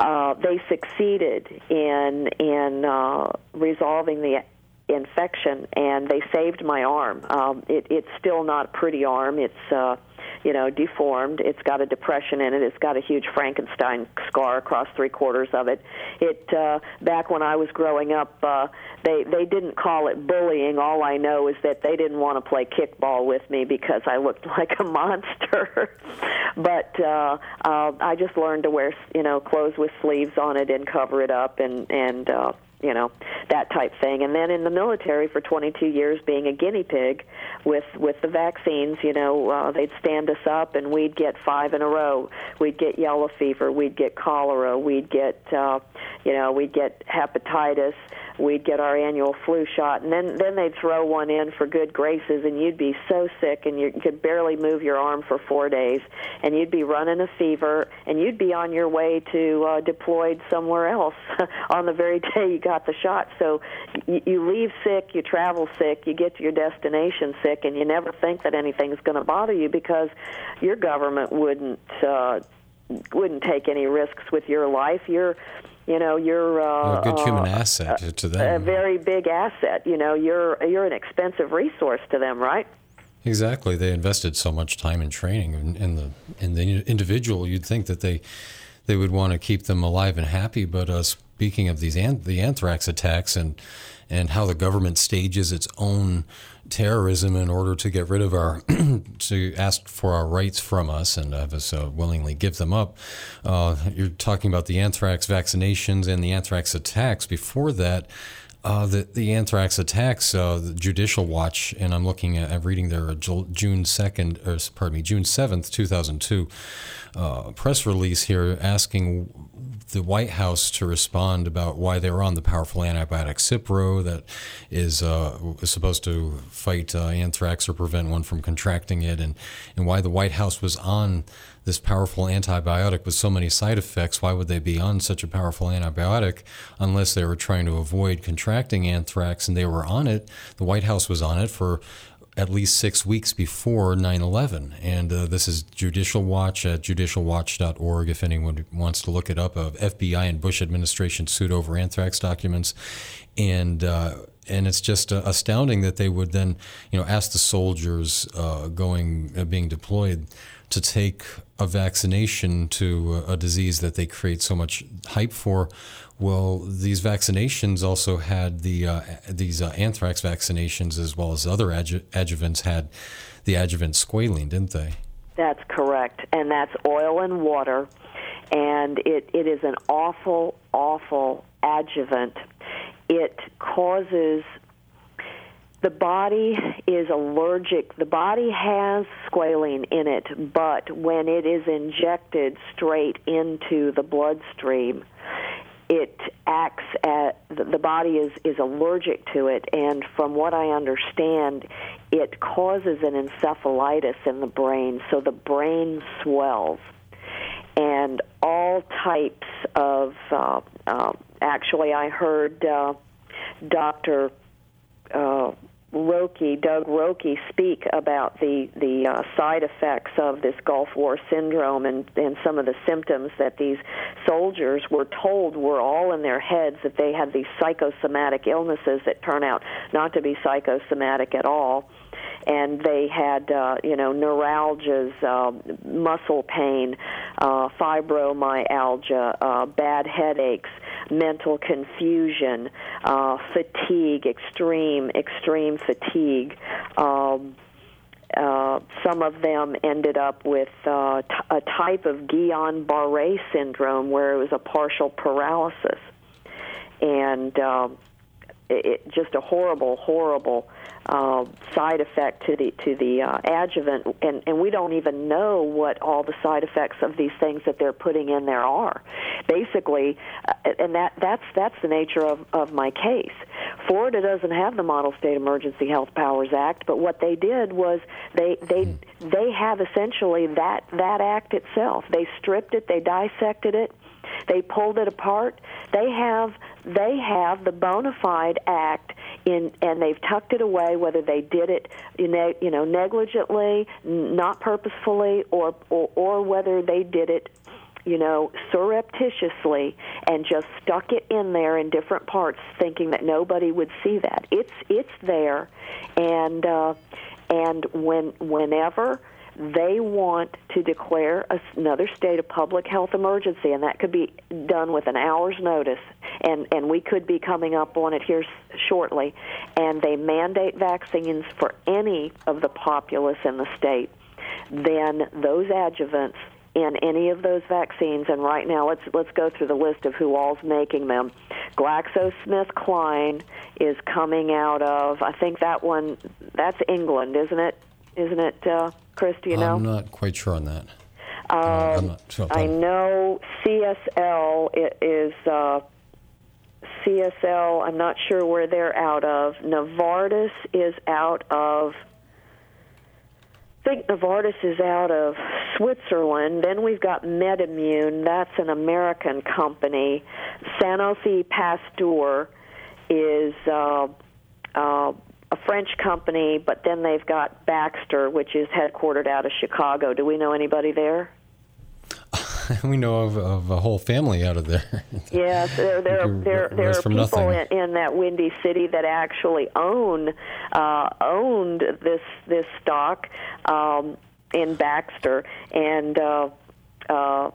uh, they succeeded in in uh, resolving the infection, and they saved my arm. Um, it, it's still not a pretty arm. It's uh, you know, deformed. It's got a depression in it. It's got a huge Frankenstein scar across three quarters of it. It uh, back when I was growing up, uh, they they didn't call it bullying. All I know is that they didn't want to play kickball with me because I looked [LAUGHS] like a monster. [LAUGHS] but uh, uh, I just learned to wear you know clothes with sleeves on it and cover it up and and uh, you know that type thing. And then in the military for 22 years being a guinea pig with with the vaccines you know uh, they'd stand us up and we'd get five in a row. We'd get yellow fever we'd get cholera we'd get uh, you know we'd get hepatitis we'd get our annual flu shot and then then they'd throw one in for good graces and you'd be so sick and you could barely move your arm for 4 days and you'd be running a fever and you'd be on your way to uh, deployed somewhere else [LAUGHS] on the very day you got the shot. So you, you leave sick you travel sick you get to your destination sick and you never think that anything's going to bother you because your government wouldn't uh wouldn't take any risks with your life. You're you know you're uh, a good human uh, asset to them. A very big asset. You know, you're you're an expensive resource to them, right? Exactly. They invested so much time in training in, in the in the individual. You'd think that they they would want to keep them alive and happy. But uh, speaking of these an- the anthrax attacks and and how the government stages its own terrorism in order to get rid of our, [CLEARS THROAT] to ask for our rights from us and have us uh, willingly give them up. Uh, you're talking about the anthrax vaccinations and the anthrax attacks. Before that, uh, the the anthrax attacks, uh, the Judicial Watch, and I'm looking at, I'm reading their June second, or pardon me, June seventh, two thousand two, uh, press release here asking the White House to respond about why they were on the powerful antibiotic Cipro that is, uh, is supposed to fight uh, anthrax or prevent one from contracting it, and, and why the White House was on this powerful antibiotic with so many side effects. Why would they be on such a powerful antibiotic unless they were trying to avoid contracting anthrax and they were on it? The White House was on it for at least six weeks before 9 11. And uh, this is Judicial Watch at judicialwatch.org if anyone wants to look it up of FBI and Bush administration sued over anthrax documents. And uh, and it's just uh, astounding that they would then, you know, ask the soldiers uh, going uh, being deployed to take a vaccination to a disease that they create so much hype for. Well, these vaccinations also had the uh, these uh, anthrax vaccinations as well as other adju- adjuvants had the adjuvant squalene, didn't they? That's correct, and that's oil and water, and it, it is an awful, awful adjuvant. It causes the body is allergic. The body has squalene in it, but when it is injected straight into the bloodstream, it acts at the body is is allergic to it and from what i understand it causes an encephalitis in the brain so the brain swells and all types of uh, uh, actually i heard uh, dr uh, Rokke, Doug Rokke, speak about the the uh, side effects of this Gulf War syndrome and and some of the symptoms that these soldiers were told were all in their heads that they had these psychosomatic illnesses that turn out not to be psychosomatic at all and they had uh, you know neuralgias, uh, muscle pain, uh, fibromyalgia, uh, bad headaches, mental confusion, uh, fatigue, extreme extreme fatigue. Um, uh, some of them ended up with uh, t- a type of Guillain-Barré syndrome, where it was a partial paralysis, and uh, it, it, just a horrible, horrible uh, side effect to the to the uh, adjuvant, and and we don't even know what all the side effects of these things that they're putting in there are. Basically, uh, and that that's that's the nature of of my case. Florida doesn't have the Model State Emergency Health Powers Act, but what they did was they they they have essentially that that act itself. They stripped it, they dissected it, they pulled it apart. They have they have the bona fide act in and they've tucked it away whether they did it you know negligently not purposefully or or, or whether they did it you know, surreptitiously and just stuck it in there in different parts, thinking that nobody would see that. It's it's there, and uh, and when whenever they want to declare another state of public health emergency, and that could be done with an hour's notice, and, and we could be coming up on it here shortly. And they mandate vaccines for any of the populace in the state, then those adjuvants in any of those vaccines, and right now let's let's go through the list of who all's making them. GlaxoSmithKline is coming out of I think that one that's England, isn't it? Isn't it, uh, Chris? Do you know? I'm not quite sure on that. Um, uh, not, so I know CSL it is uh, CSL. I'm not sure where they're out of. Novartis is out of. I think Novartis is out of Switzerland. Then we've got MedImmune. That's an American company. Sanofi Pasteur is uh, uh, French company, but then they've got Baxter, which is headquartered out of Chicago. Do we know anybody there? [LAUGHS] we know of, of, a whole family out of there. [LAUGHS] yes, there, there, there, there are people in, in, that windy city that actually own uh, owned this this stock um, in Baxter, and uh, uh,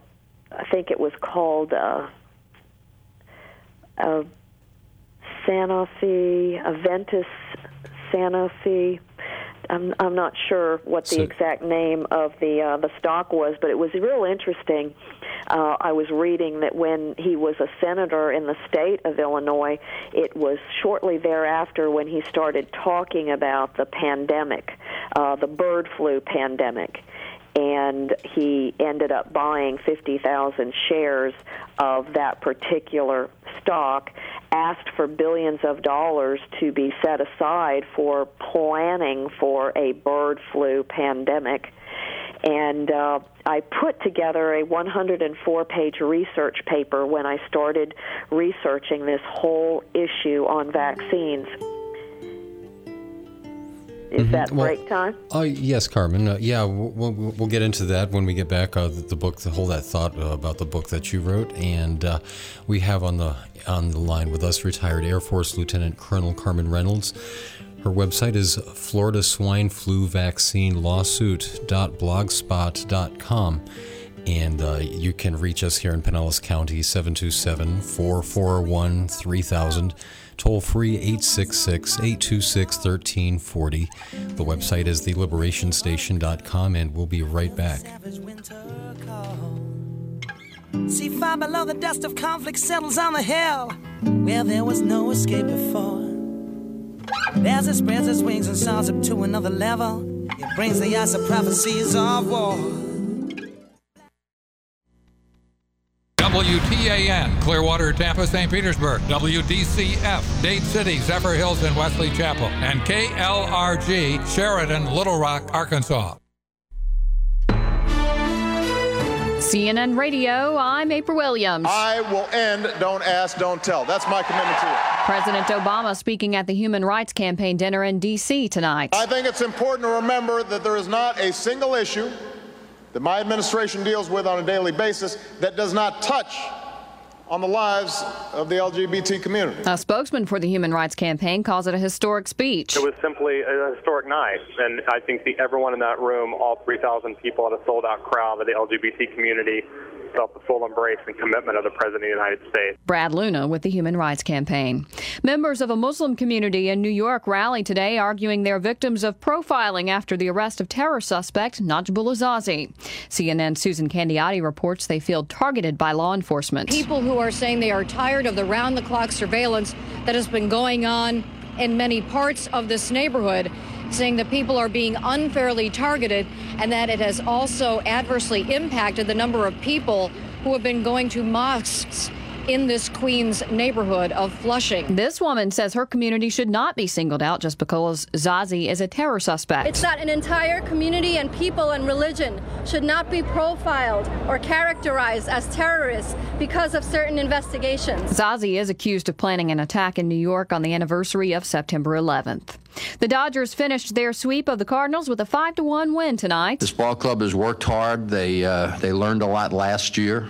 I think it was called. Uh, uh, Sanofi, Aventis Sanofi. I'm I'm not sure what the so, exact name of the uh, the stock was, but it was real interesting. Uh, I was reading that when he was a senator in the state of Illinois, it was shortly thereafter when he started talking about the pandemic, uh, the bird flu pandemic and he ended up buying 50,000 shares of that particular stock, asked for billions of dollars to be set aside for planning for a bird flu pandemic. And uh, I put together a 104 page research paper when I started researching this whole issue on vaccines. Is mm-hmm. that well, break time? Oh, uh, yes, Carmen. Uh, yeah, we'll, we'll, we'll, get into that when we get back. Uh, the, the, book, the whole that thought uh, about the book that you wrote, and uh, we have on the on the line with us retired Air Force Lieutenant Colonel Carmen Reynolds. Her website is Florida Swine Flu Vaccine Lawsuit.blogspot.com. And uh, you can reach us here in Pinellas County, 727 441 3000 toll free 866 826 1340. The website is theliberationstation.com, and we'll be right back. See far below the dust of conflict settles on the hill where there was no escape before. As it spreads its wings and soars up to another level, it brings the ice of prophecies of war. WTAN, Clearwater, Tampa, St. Petersburg. WDCF, Dade City, Zephyrhills, and Wesley Chapel. And KLRG, Sheridan, Little Rock, Arkansas. CNN Radio, I'm April Williams. I will end Don't Ask, Don't Tell. That's my commitment to you. President Obama speaking at the Human Rights Campaign dinner in D.C. tonight. I think it's important to remember that there is not a single issue that my administration deals with on a daily basis that does not touch on the lives of the LGBT community. A spokesman for the Human Rights Campaign calls it a historic speech. It was simply a historic night, and I think the, everyone in that room, all 3,000 people at a sold out crowd of the LGBT community, felt the full embrace and commitment of the President of the United States. Brad Luna with the Human Rights Campaign. Members of a Muslim community in New York rallied today arguing they're victims of profiling after the arrest of terror suspect Najibullah Zazi. CNN's Susan Candiotti reports they feel targeted by law enforcement. People who are saying they are tired of the round the clock surveillance that has been going on in many parts of this neighborhood saying that people are being unfairly targeted and that it has also adversely impacted the number of people who have been going to mosques in this Queens neighborhood of Flushing. This woman says her community should not be singled out just because Zazi is a terror suspect. It's that an entire community and people and religion should not be profiled or characterized as terrorists because of certain investigations. Zazi is accused of planning an attack in New York on the anniversary of September 11th. The Dodgers finished their sweep of the Cardinals with a 5 to 1 win tonight. This ball club has worked hard. They uh, they learned a lot last year.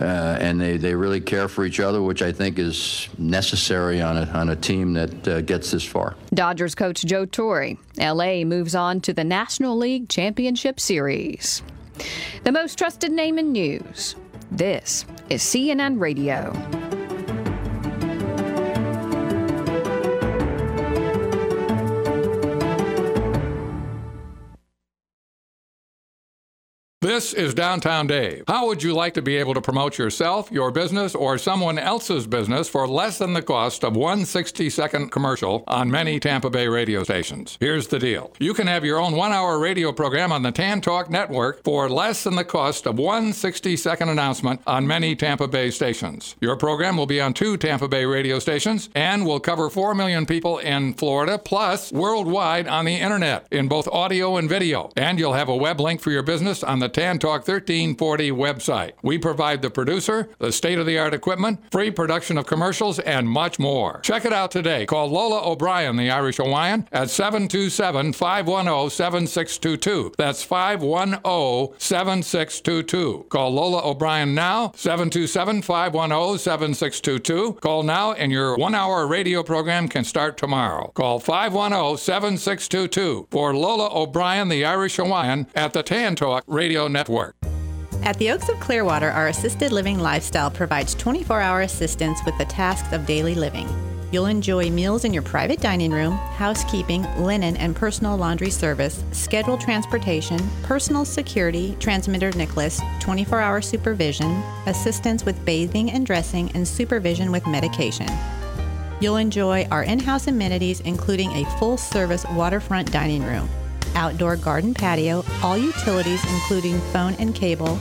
Uh, and they, they really care for each other, which I think is necessary on a, on a team that uh, gets this far. Dodgers coach Joe Torre. LA moves on to the National League Championship Series. The most trusted name in news. This is CNN Radio. This is Downtown Dave. How would you like to be able to promote yourself, your business, or someone else's business for less than the cost of one 60 second commercial on many Tampa Bay radio stations? Here's the deal you can have your own one hour radio program on the Tan Talk Network for less than the cost of one 60 second announcement on many Tampa Bay stations. Your program will be on two Tampa Bay radio stations and will cover 4 million people in Florida plus worldwide on the internet in both audio and video. And you'll have a web link for your business on the Tan Talk 1340 website. We provide the producer, the state of the art equipment, free production of commercials, and much more. Check it out today. Call Lola O'Brien, the Irish Hawaiian, at 727 510 7622. That's 510 7622. Call Lola O'Brien now, 727 510 7622. Call now, and your one hour radio program can start tomorrow. Call 510 7622 for Lola O'Brien, the Irish Hawaiian, at the Tan Talk Network. At the Oaks of Clearwater, our assisted living lifestyle provides 24 hour assistance with the tasks of daily living. You'll enjoy meals in your private dining room, housekeeping, linen and personal laundry service, scheduled transportation, personal security, transmitter Nicholas, 24 hour supervision, assistance with bathing and dressing, and supervision with medication. You'll enjoy our in house amenities, including a full service waterfront dining room outdoor garden patio, all utilities including phone and cable,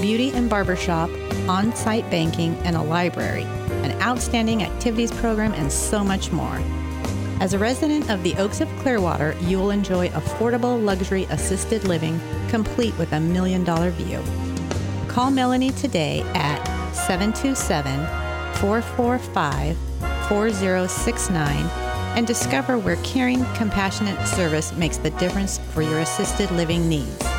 beauty and barbershop, on site banking, and a library, an outstanding activities program, and so much more. As a resident of the Oaks of Clearwater, you will enjoy affordable luxury assisted living complete with a million dollar view. Call Melanie today at 727 445 4069 and discover where caring, compassionate service makes the difference for your assisted living needs.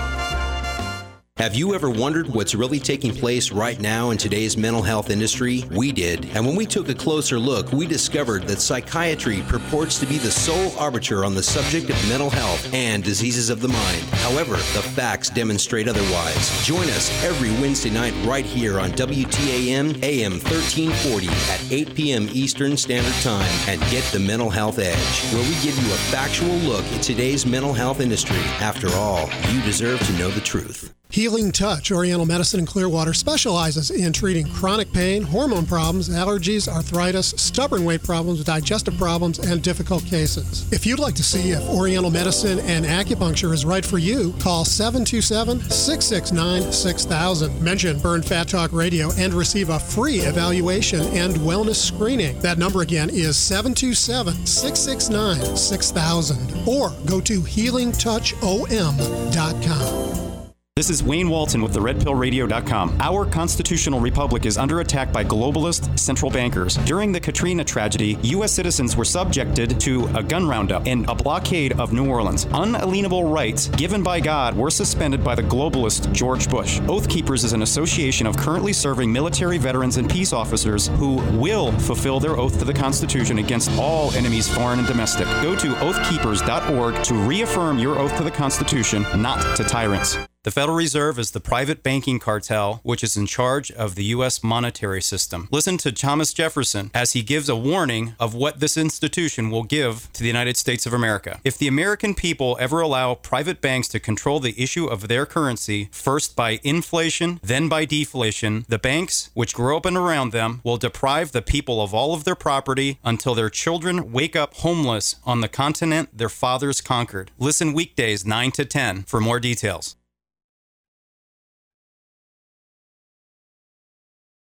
Have you ever wondered what's really taking place right now in today's mental health industry? We did. And when we took a closer look, we discovered that psychiatry purports to be the sole arbiter on the subject of mental health and diseases of the mind. However, the facts demonstrate otherwise. Join us every Wednesday night right here on WTAN AM 1340 at 8 p.m. Eastern Standard Time and get the mental health edge, where we give you a factual look at today's mental health industry. After all, you deserve to know the truth. Healing Touch Oriental Medicine in Clearwater specializes in treating chronic pain, hormone problems, allergies, arthritis, stubborn weight problems, digestive problems, and difficult cases. If you'd like to see if Oriental Medicine and acupuncture is right for you, call 727 669 6000. Mention Burn Fat Talk Radio and receive a free evaluation and wellness screening. That number again is 727 669 6000 or go to healingtouchom.com. This is Wayne Walton with the RedPillRadio.com. Our constitutional republic is under attack by globalist central bankers. During the Katrina tragedy, U.S. citizens were subjected to a gun roundup and a blockade of New Orleans. Unalienable rights given by God were suspended by the globalist George Bush. Oath Keepers is an association of currently serving military veterans and peace officers who will fulfill their oath to the Constitution against all enemies, foreign and domestic. Go to oathkeepers.org to reaffirm your oath to the Constitution, not to tyrants. The Federal Reserve is the private banking cartel which is in charge of the U.S. monetary system. Listen to Thomas Jefferson as he gives a warning of what this institution will give to the United States of America. If the American people ever allow private banks to control the issue of their currency, first by inflation, then by deflation, the banks, which grow up and around them, will deprive the people of all of their property until their children wake up homeless on the continent their fathers conquered. Listen weekdays 9 to 10 for more details.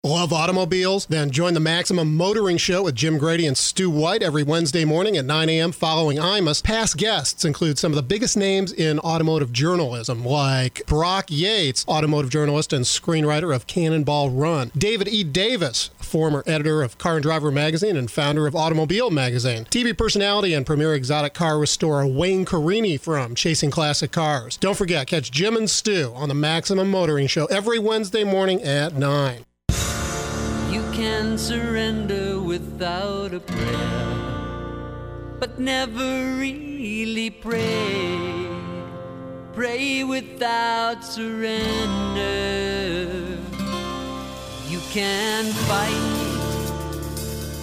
Love automobiles? Then join the Maximum Motoring Show with Jim Grady and Stu White every Wednesday morning at 9 a.m. following IMUS. Past guests include some of the biggest names in automotive journalism, like Brock Yates, automotive journalist and screenwriter of Cannonball Run, David E. Davis, former editor of Car and Driver magazine and founder of Automobile magazine, TV personality and premier exotic car restorer Wayne Carini from Chasing Classic Cars. Don't forget, catch Jim and Stu on the Maximum Motoring Show every Wednesday morning at 9. Can surrender without a prayer, but never really pray. Pray without surrender. You can fight,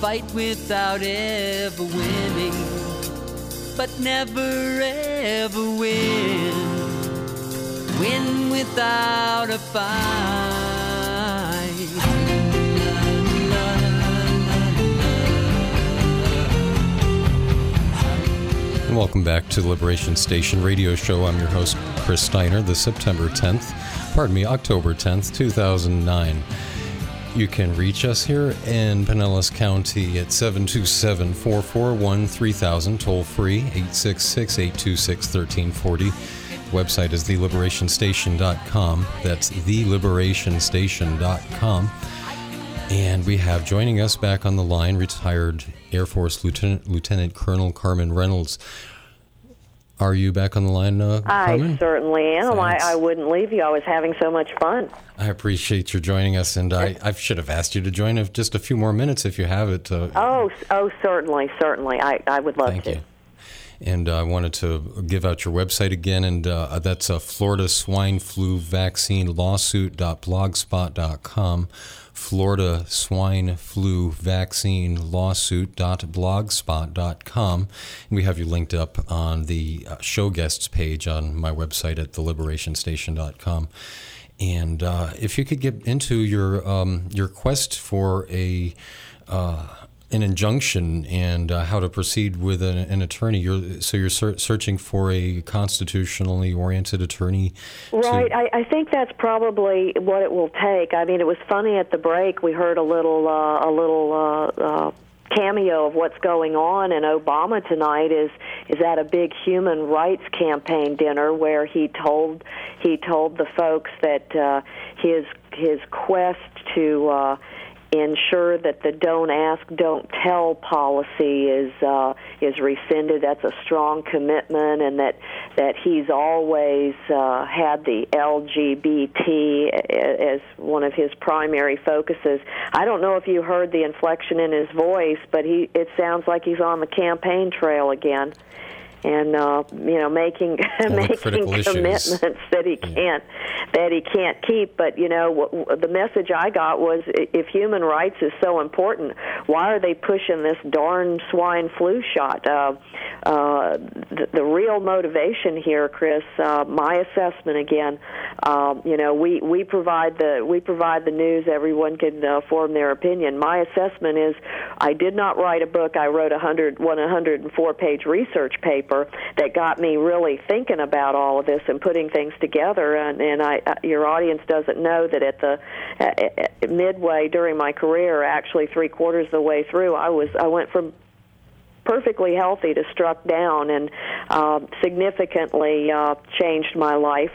fight without ever winning, but never ever win. Win without a fight. And welcome back to the Liberation Station radio show. I'm your host, Chris Steiner, the September 10th, pardon me, October 10th, 2009. You can reach us here in Pinellas County at 727 441 3000, toll free 866 826 1340. Website is theliberationstation.com. That's theliberationstation.com. And we have joining us back on the line retired Air Force Lieutenant, Lieutenant Colonel Carmen Reynolds. Are you back on the line, uh, I certainly am. I, I wouldn't leave you. I was having so much fun. I appreciate your joining us, and I, I should have asked you to join in just a few more minutes if you have it. Uh, Oh, oh, certainly, certainly. I, I would love Thank to. you. And uh, I wanted to give out your website again, and uh, that's uh, Florida Swine Flu Vaccine Lawsuit.blogspot.com. Florida Swine Flu Vaccine Lawsuit.blogspot.com. And we have you linked up on the uh, show guests page on my website at theliberationstation.com. And uh, if you could get into your um, your quest for a uh, an injunction and uh, how to proceed with an, an attorney, you're so you're ser- searching for a constitutionally oriented attorney. to- Right. I, I think that's probably what it will take. I mean, it was funny at the break. We heard a little, uh, a little uh, uh, cameo of what's going on, and Obama tonight is is at a big human rights campaign dinner where he told he told the folks that uh, his his quest to uh, ensure that the don't ask, don't tell policy is uh, is rescinded. That's a strong commitment, and that that he's always uh, had the LGBT as one of his primary focuses. I don't know if you heard the inflection in his voice, but he it sounds like he's on the campaign trail again. And uh, you know, making [LAUGHS] making critical issues. commitments that he can't that he can't keep. But you know, what- the message I got was, if human rights is so important, why are they pushing this darn swine flu shot? Uh, uh, the, the real motivation here, Chris, uh, my assessment again. Um, you know, we we provide the we provide the news. Everyone can uh, form their opinion. My assessment is, I did not write a book. I wrote a hundred one hundred and four page research paper that got me really thinking about all of this and putting things together. And, and I, uh, your audience doesn't know that at the uh, uh, midway during my career, actually three quarters of the way through, I was I went from perfectly healthy to struck down and uh, significantly uh, changed my life.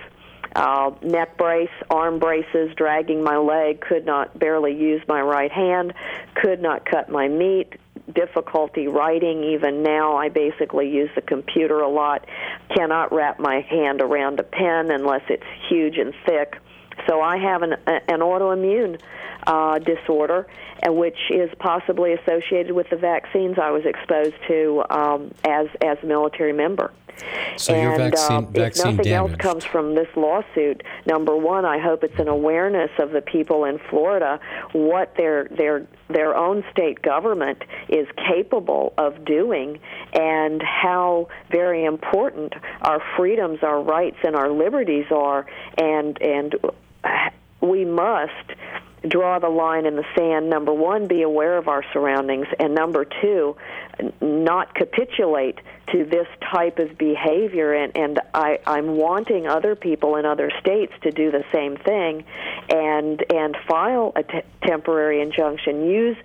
Uh, neck brace, arm braces, dragging my leg, could not barely use my right hand, could not cut my meat, difficulty writing. Even now, I basically use the computer a lot, cannot wrap my hand around a pen unless it's huge and thick. So I have an, an autoimmune uh, disorder, uh, which is possibly associated with the vaccines I was exposed to um, as as a military member. So and your vaccine, um, if vaccine nothing else comes from this lawsuit, number one, I hope it's an awareness of the people in Florida what their their their own state government is capable of doing, and how very important our freedoms, our rights, and our liberties are, and and we must draw the line in the sand. Number one, be aware of our surroundings, and number two, not capitulate to this type of behavior. And, and I, I'm wanting other people in other states to do the same thing, and and file a t- temporary injunction. Use,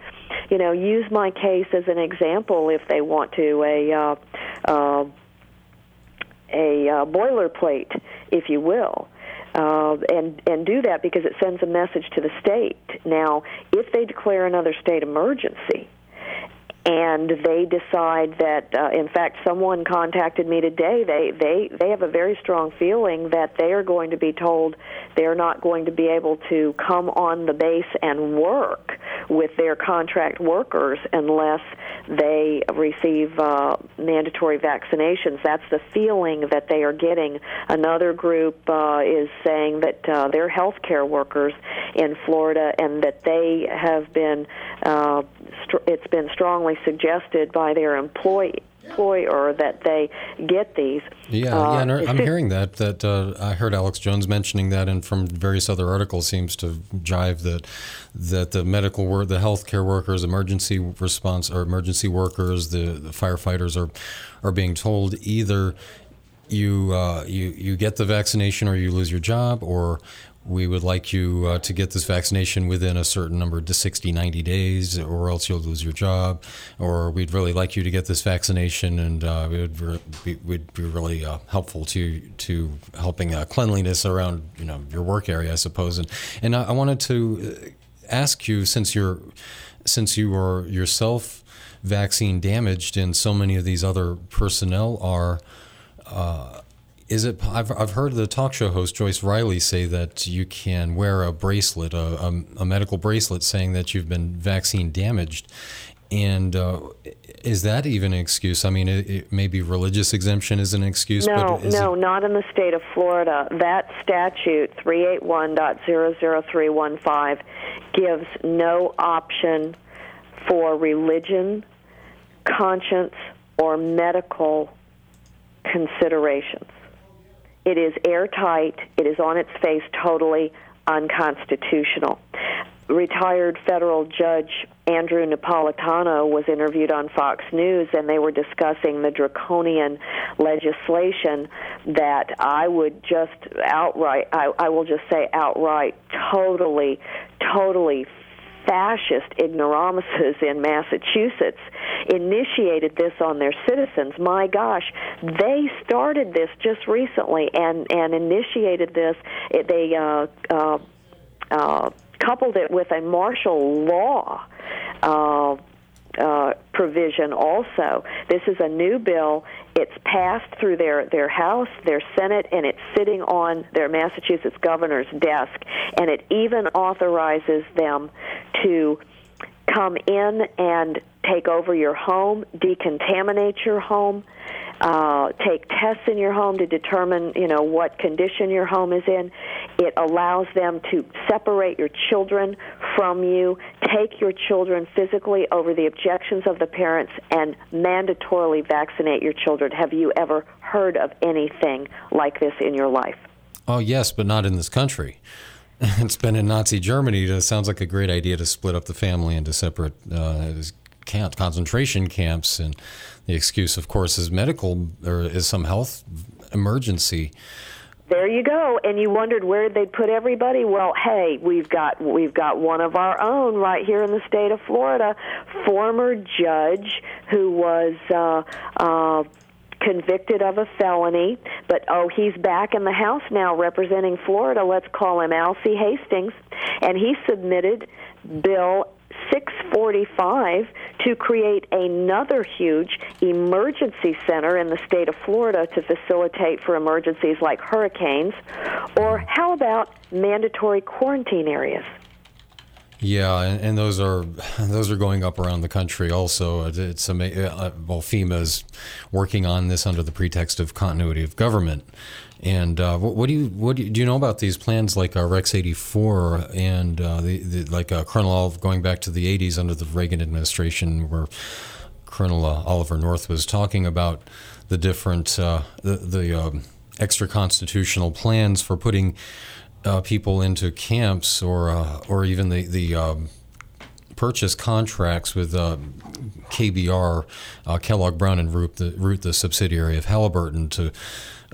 you know, use my case as an example if they want to. A uh, uh, a uh, boilerplate, if you will. Uh, and and do that because it sends a message to the state. Now, if they declare another state emergency, and they decide that, uh, in fact, someone contacted me today. They they they have a very strong feeling that they are going to be told they're not going to be able to come on the base and work with their contract workers unless they receive uh, mandatory vaccinations. That's the feeling that they are getting. Another group uh, is saying that uh, they're healthcare workers in Florida and that they have been. Uh, str- it's been strongly suggested by their employee employer that they get these. Yeah, Uh, yeah, I'm hearing that. That uh, I heard Alex Jones mentioning that, and from various other articles seems to jive that that the medical work, the healthcare workers, emergency response or emergency workers, the, the firefighters are are being told either you uh, you you get the vaccination or you lose your job, or we would like you uh, to get this vaccination within a certain number to 60, 90 days, or else you'll lose your job. Or we'd really like you to get this vaccination, and uh, it would re- be, be really uh, helpful to to helping uh, cleanliness around you know your work area, I suppose. And and I, I wanted to uh, ask you since you're since you are yourself vaccine damaged, and so many of these other personnel are. Uh, is it? I've, I've heard the talk show host Joyce Riley say that you can wear a bracelet, a, a, a medical bracelet, saying that you've been vaccine damaged. And uh, is that even an excuse? I mean, it, it, maybe religious exemption is an excuse, No, but no, it, not in the state of Florida. That statute, 381.00315, gives no option for religion, conscience, or medical considerations. It is airtight. It is on its face totally unconstitutional. Retired federal judge Andrew Napolitano was interviewed on Fox News, and they were discussing the draconian legislation that I would just outright, I, I will just say outright, totally, totally fascist ignoramuses in Massachusetts initiated this on their citizens. My gosh, they started this just recently and and initiated this. It, they uh, uh, uh, coupled it with a martial law. Uh, uh, provision also. This is a new bill. It's passed through their, their House, their Senate, and it's sitting on their Massachusetts governor's desk. And it even authorizes them to come in and take over your home, decontaminate your home, uh, take tests in your home to determine, you know, what condition your home is in. It allows them to separate your children from you, take your children physically over the objections of the parents, and mandatorily vaccinate your children. Have you ever heard of anything like this in your life? oh yes, but not in this country. [LAUGHS] It's been in Nazi Germany. It sounds like a great idea to split up the family into separate uh, camp, concentration camps, and the excuse, of course, is medical or is some health emergency. There you go. And you wondered where they'd put everybody. Well, hey, we've got we've got one of our own right here in the state of Florida, former judge who was uh, uh, convicted of a felony, but oh, he's back in the House now representing Florida. Let's call him Alcee Hastings, and he submitted Bill 645 to create another huge emergency center in the state of Florida to facilitate for emergencies like hurricanes. Or how about mandatory quarantine areas? Yeah, and, and those are [LAUGHS] those are going up around the country. Also, It- it's ama- uh, well, FEMA is working on this under the pretext of continuity of government. And uh, what, what do you what do you, do you know about these plans like uh, Rex 84 and uh, the, the like uh, Colonel Olive going back to the 80s under the Reagan administration, where Colonel uh, Oliver North was talking about the different the the um, extra constitutional plans for putting people into camps or or even the the um, purchase contracts with uh, KBR, uh, Kellogg Brown and Root, the Root, the subsidiary of Halliburton, to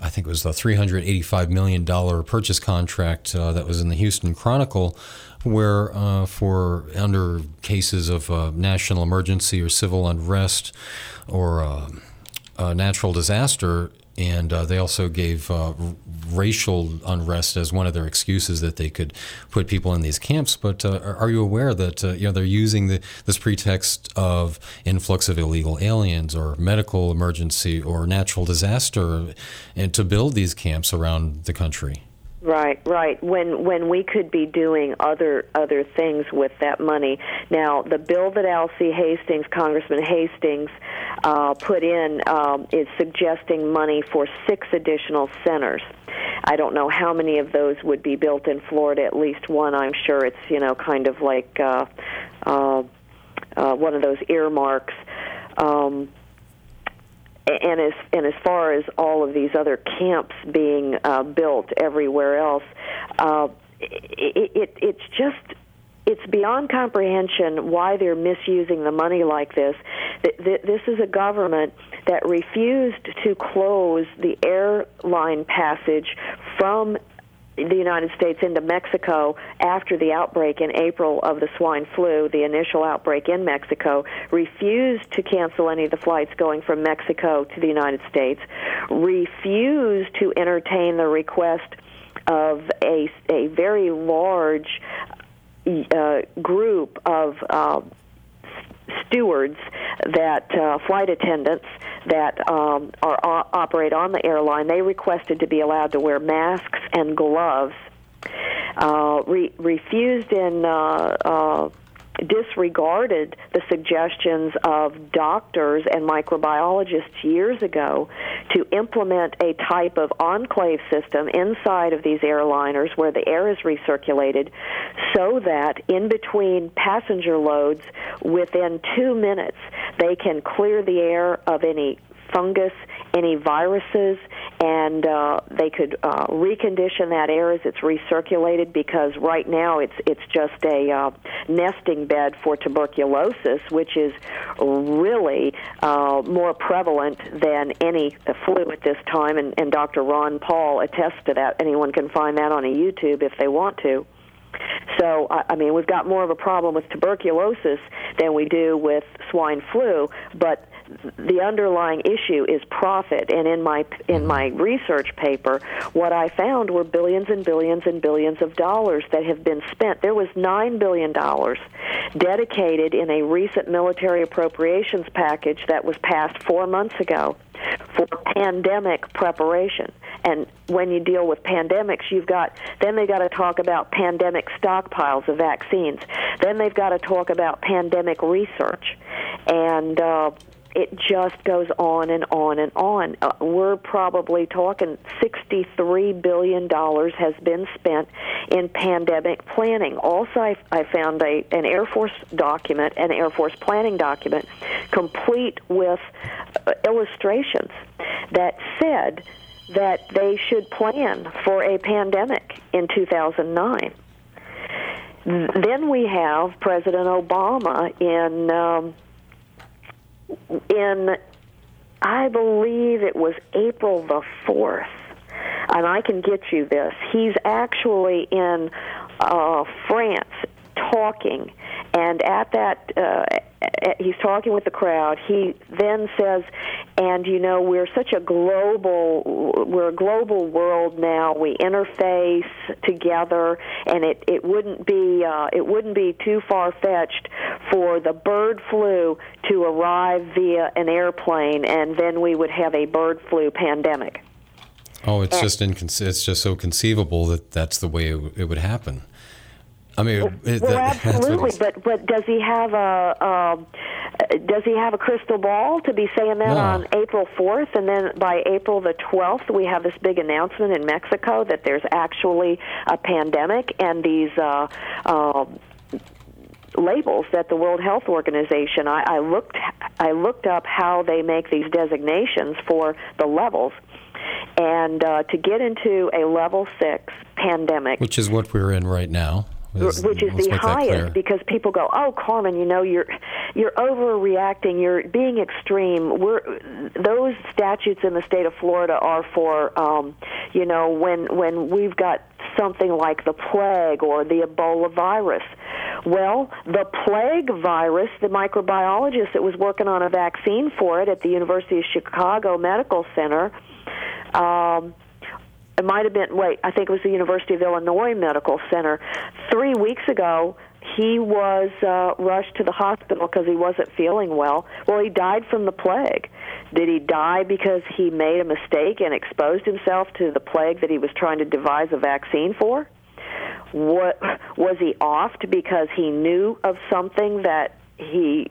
I think it was the 385 million dollar purchase contract uh, that was in the Houston Chronicle, where uh, for under cases of uh, national emergency or civil unrest or uh, natural disaster, and uh, they also gave uh, racial unrest as one of their excuses that they could put people in these camps. But uh, are you aware that uh, you know they're using the, this pretext of influx of illegal aliens or medical emergency or natural disaster, and to build these camps around the country? Right, right. When when we could be doing other other things with that money. Now, the bill that Alcee Hastings, Congressman Hastings, uh, put in um, is suggesting money for six additional centers. I don't know how many of those would be built in Florida. At least one, I'm sure. It's you know kind of like uh, uh, uh, one of those earmarks. Um, and as and as far as all of these other camps being uh, built everywhere else, uh, it, it it's just it's beyond comprehension why they're misusing the money like this. This is a government that refused to close the airline passage from the United States into Mexico after the outbreak in April of the swine flu, the initial outbreak in Mexico, refused to cancel any of the flights going from Mexico to the United States, refused to entertain the request of a, a very large uh, group of uh, stewards that uh, flight attendants that um, are uh, operate on the airline they requested to be allowed to wear masks and gloves. Uh, re- refused in uh, uh, disregarded the suggestions of doctors and microbiologists years ago to implement a type of enclave system inside of these airliners where the air is recirculated so that in between passenger loads within 2 minutes they can clear the air of any fungus, any viruses, and uh, they could uh, recondition that air as it's recirculated because right now it's it's just a uh, nesting bed for tuberculosis, which is really uh, more prevalent than any flu at this time. And, and Dr. Ron Paul attests to that. Anyone can find that on a YouTube if they want to. So, I mean, we've got more of a problem with tuberculosis than we do with swine flu, but the underlying issue is profit. And in my in my research paper what i found were billions and billions and billions of dollars that have been spent. There was 9 billion dollars dedicated in a recent military appropriations package that was passed 4 months ago for pandemic preparation. And when you deal with pandemics you've got then they got to talk about pandemic stockpiles of vaccines. Then they've got to talk about pandemic research. And uh, it just goes on and on and on. Uh, we're probably talking $63 billion has been spent in pandemic planning. Also, I, I found a, an Air Force document, an Air Force planning document, complete with uh, illustrations that said that they should plan for a pandemic in 2009. Then we have President Obama in. Um, in, I believe it was April the 4th, and I can get you this. He's actually in uh, France talking, and at that, uh, he's talking with the crowd. He then says, "And you know, we're such a global, we're a global world now. We interface together, and it it wouldn't be uh, it wouldn't be too far fetched for the bird flu to arrive via an airplane, and then we would have a bird flu pandemic." Oh, it's and, just inconce- it's just so conceivable that that's the way it, w- it would happen. I mean, well, that, absolutely. But but does he have a uh, does he have a crystal ball to be saying that no. on April fourth, and then by April the twelfth we have this big announcement in Mexico that there's actually a pandemic, and these. Uh, uh, labels that the World Health Organization I, I looked I looked up how they make these designations for the levels and uh, to get into a level six pandemic, which is what we're in right now which is the highest because people go, "Oh, Carmen, you know you're you're overreacting. You're being extreme." We're those statutes in the state of Florida are for, um, you know, when when we've got something like the plague or the Ebola virus. Well, the plague virus, the microbiologist that was working on a vaccine for it at the University of Chicago Medical Center. Um, it might have been wait i think it was the university of illinois medical center. Three weeks ago he was uh, rushed to the hospital because he wasn't feeling well. Well he died from the plague. Did he die because he made a mistake and exposed himself to the plague that he was trying to devise a vaccine for? What was he offed because he knew of something that he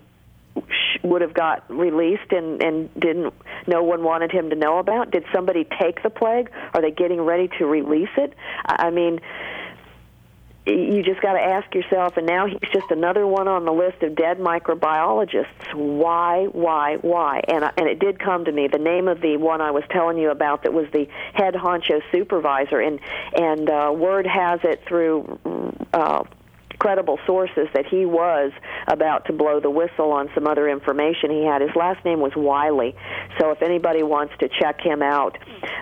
would have got released and and didn't no one wanted him to know about? Did somebody take the plague? Are they getting ready to release it? I mean you just got to ask yourself and now he's just another one on the list of dead microbiologists. Why why why? And I, and it did come to me. The name of the one I was telling you about that was the head honcho supervisor and and uh, word has it through uh, credible sources that he was about to blow the whistle on some other information he had. His last name was Wiley. So if anybody wants to check him out,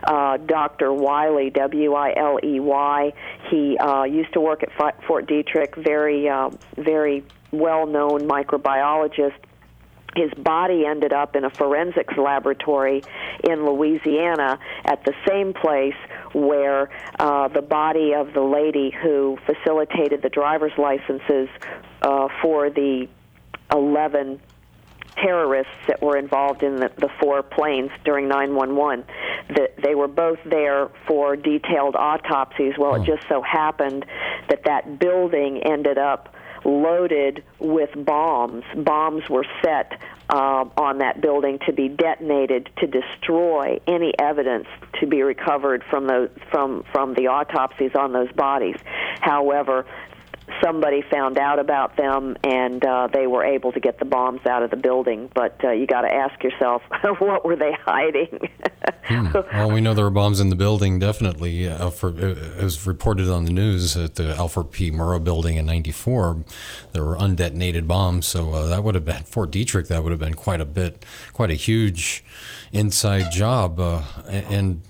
uh, Dr. Wiley, W I L E Y, he uh, used to work at Fort Detrick, very, uh, very well known microbiologist his body ended up in a forensics laboratory in Louisiana at the same place where uh, the body of the lady who facilitated the driver's licenses uh, for the 11 terrorists that were involved in the, the four planes during 911. That they were both there for detailed autopsies. Well, it just so happened that that building ended up loaded with bombs. Bombs were set uh, on that building to be detonated to destroy any evidence to be recovered from those from from the autopsies on those bodies. However, somebody found out about them and uh, they were able to get the bombs out of the building. But uh, you got to ask yourself, [LAUGHS] what were they hiding? hmm. [LAUGHS] Well, we know there were bombs in the building. Definitely, uh, for, it was reported on the news at the Alfred P. Murrah building in '94. There were undetonated bombs, so uh, that would have been Fort Detrick. That would have been quite a bit, quite a huge inside job, uh, and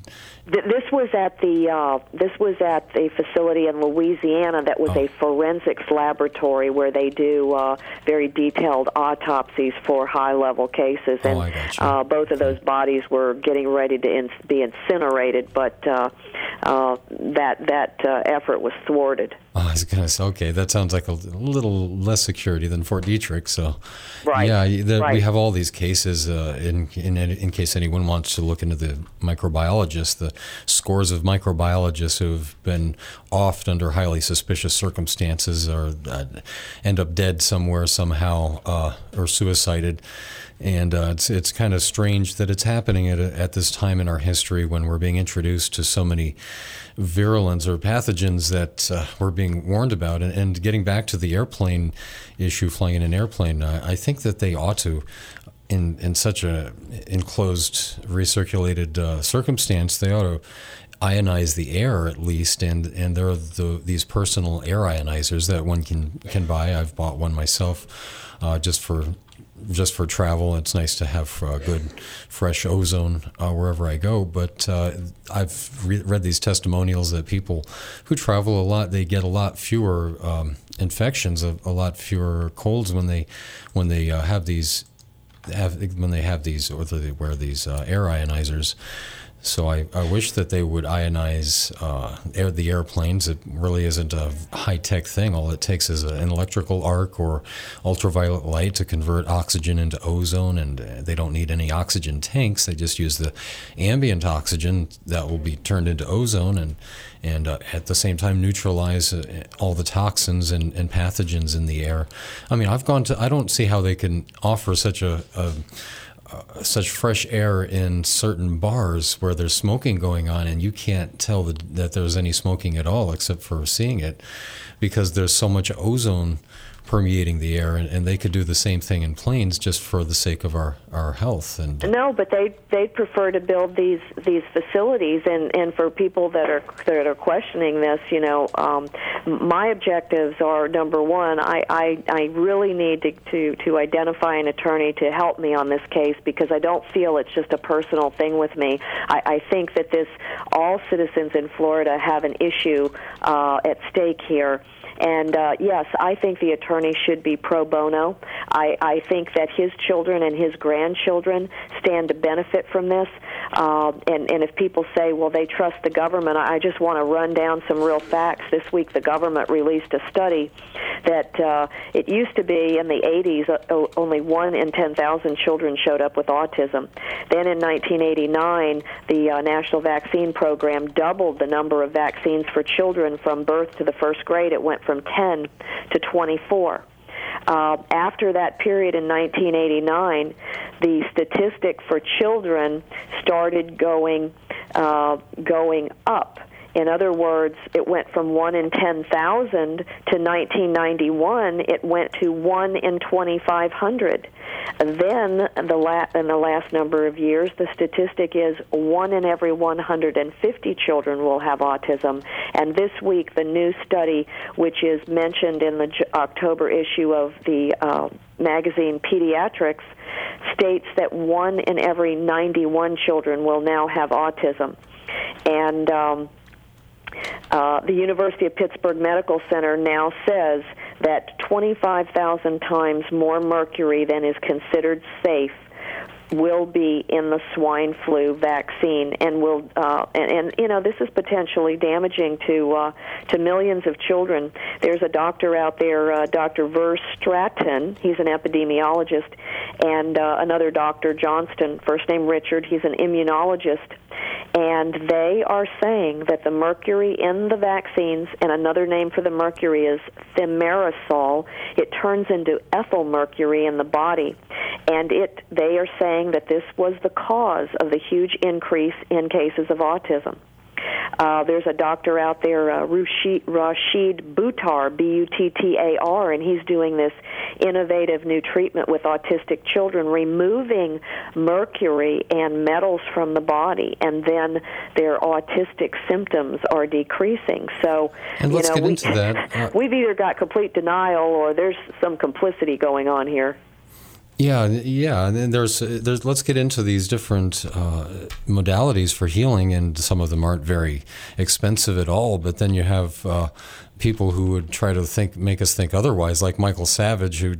this was at the uh, this was at the facility in Louisiana that was oh. a forensics laboratory where they do uh, very detailed autopsies for high level cases, oh, and uh, both of those bodies were getting ready to in- be incinerated, but uh, uh, that that uh, effort was thwarted. Oh, [LAUGHS] I was gonna say, okay, that sounds like a little less security than Fort Detrick. So, right, yeah, the, right. we have all these cases. Uh, in, in in case anyone wants to look into the microbiologists, the scores of microbiologists who have been offed under highly suspicious circumstances or uh, end up dead somewhere somehow uh, or suicided. And uh, it's it's kind of strange that it's happening at, at this time in our history when we're being introduced to so many virulence or pathogens that uh, we're being warned about. And, and, getting back to the airplane issue, flying in an airplane, uh, I think that they ought to. In, in such a enclosed, recirculated uh, circumstance, they ought to ionize the air at least, and and there are the, these personal air ionizers that one can can buy. I've bought one myself, uh, just for just for travel. It's nice to have uh, good, fresh ozone uh, wherever I go. But uh, I've re- read these testimonials that people who travel a lot they get a lot fewer um, infections, a, a, lot fewer colds when they when they uh, have these have when they have these or they wear these uh, air ionizers. So I, I wish that they would ionize uh, air, the airplanes. It really isn't a high tech thing. All it takes is an electrical arc or ultraviolet light to convert oxygen into ozone, and uh, they don't need any oxygen tanks. They just use the ambient oxygen that will be turned into ozone, and and uh, at the same time neutralize uh, all the toxins and, and pathogens in the air. I mean, I've gone to. I don't see how they can offer such a, a such fresh air in certain bars where there's smoking going on, and you can't tell that, that there's any smoking at all except for seeing it because there's so much ozone permeating the air, and, and, they could do the same thing in planes just for the sake of our, our health. And no, but they they prefer to build these these facilities, and, and for people that are that are questioning this, you know, um, my objectives are number one, I, I I really need to, to to identify an attorney to help me on this case because I don't feel it's just a personal thing with me. I, I think that this all citizens in Florida have an issue uh, at stake here. And uh, yes, I think the attorney should be pro bono. I, I think that his children and his grandchildren stand to benefit from this. Uh, and, and if people say, well, they trust the government, I just want to run down some real facts. This week, the government released a study that uh, it used to be in the 80s, uh, only one in 10,000 children showed up with autism. Then in 1989, the uh, National Vaccine Program doubled the number of vaccines for children from birth to the first grade. It went from 10 to 24. Uh, after that period in 1989, the statistic for children started going uh, going up. In other words, it went from 1 in 10,000 to 1991, it went to 1 in 2,500. Then, the la- in the last number of years, the statistic is 1 in every 150 children will have autism. And this week, the new study, which is mentioned in the J- October issue of the uh, magazine Pediatrics, states that 1 in every 91 children will now have autism. And um, uh, the University of Pittsburgh Medical Center now says that 25,000 times more mercury than is considered safe will be in the swine flu vaccine and will uh, and, and you know this is potentially damaging to uh, to millions of children. There's a doctor out there, uh, Dr. Ver Stratton. He's an epidemiologist, and uh, another Dr. Johnston, first name Richard. He's an immunologist, and they are saying that the mercury in the vaccines, and another name for the mercury is thimerosal. It turns into ethyl mercury in the body, and it they are saying that this was the cause of the huge increase in cases of autism. Uh, there's a doctor out there, uh, Rashid, Rashid Buttar, B-U-T-T-A-R, and he's doing this innovative new treatment with autistic children, removing mercury and metals from the body, and then their autistic symptoms are decreasing. So, and let's you know, get we, into that. [LAUGHS] Uh, we've either got complete denial or there's some complicity going on here. Yeah, yeah, and then there's there's let's get into these different uh, modalities for healing, and some of them aren't very expensive at all. But then you have uh, people who would try to think make us think otherwise, like Michael Savage, who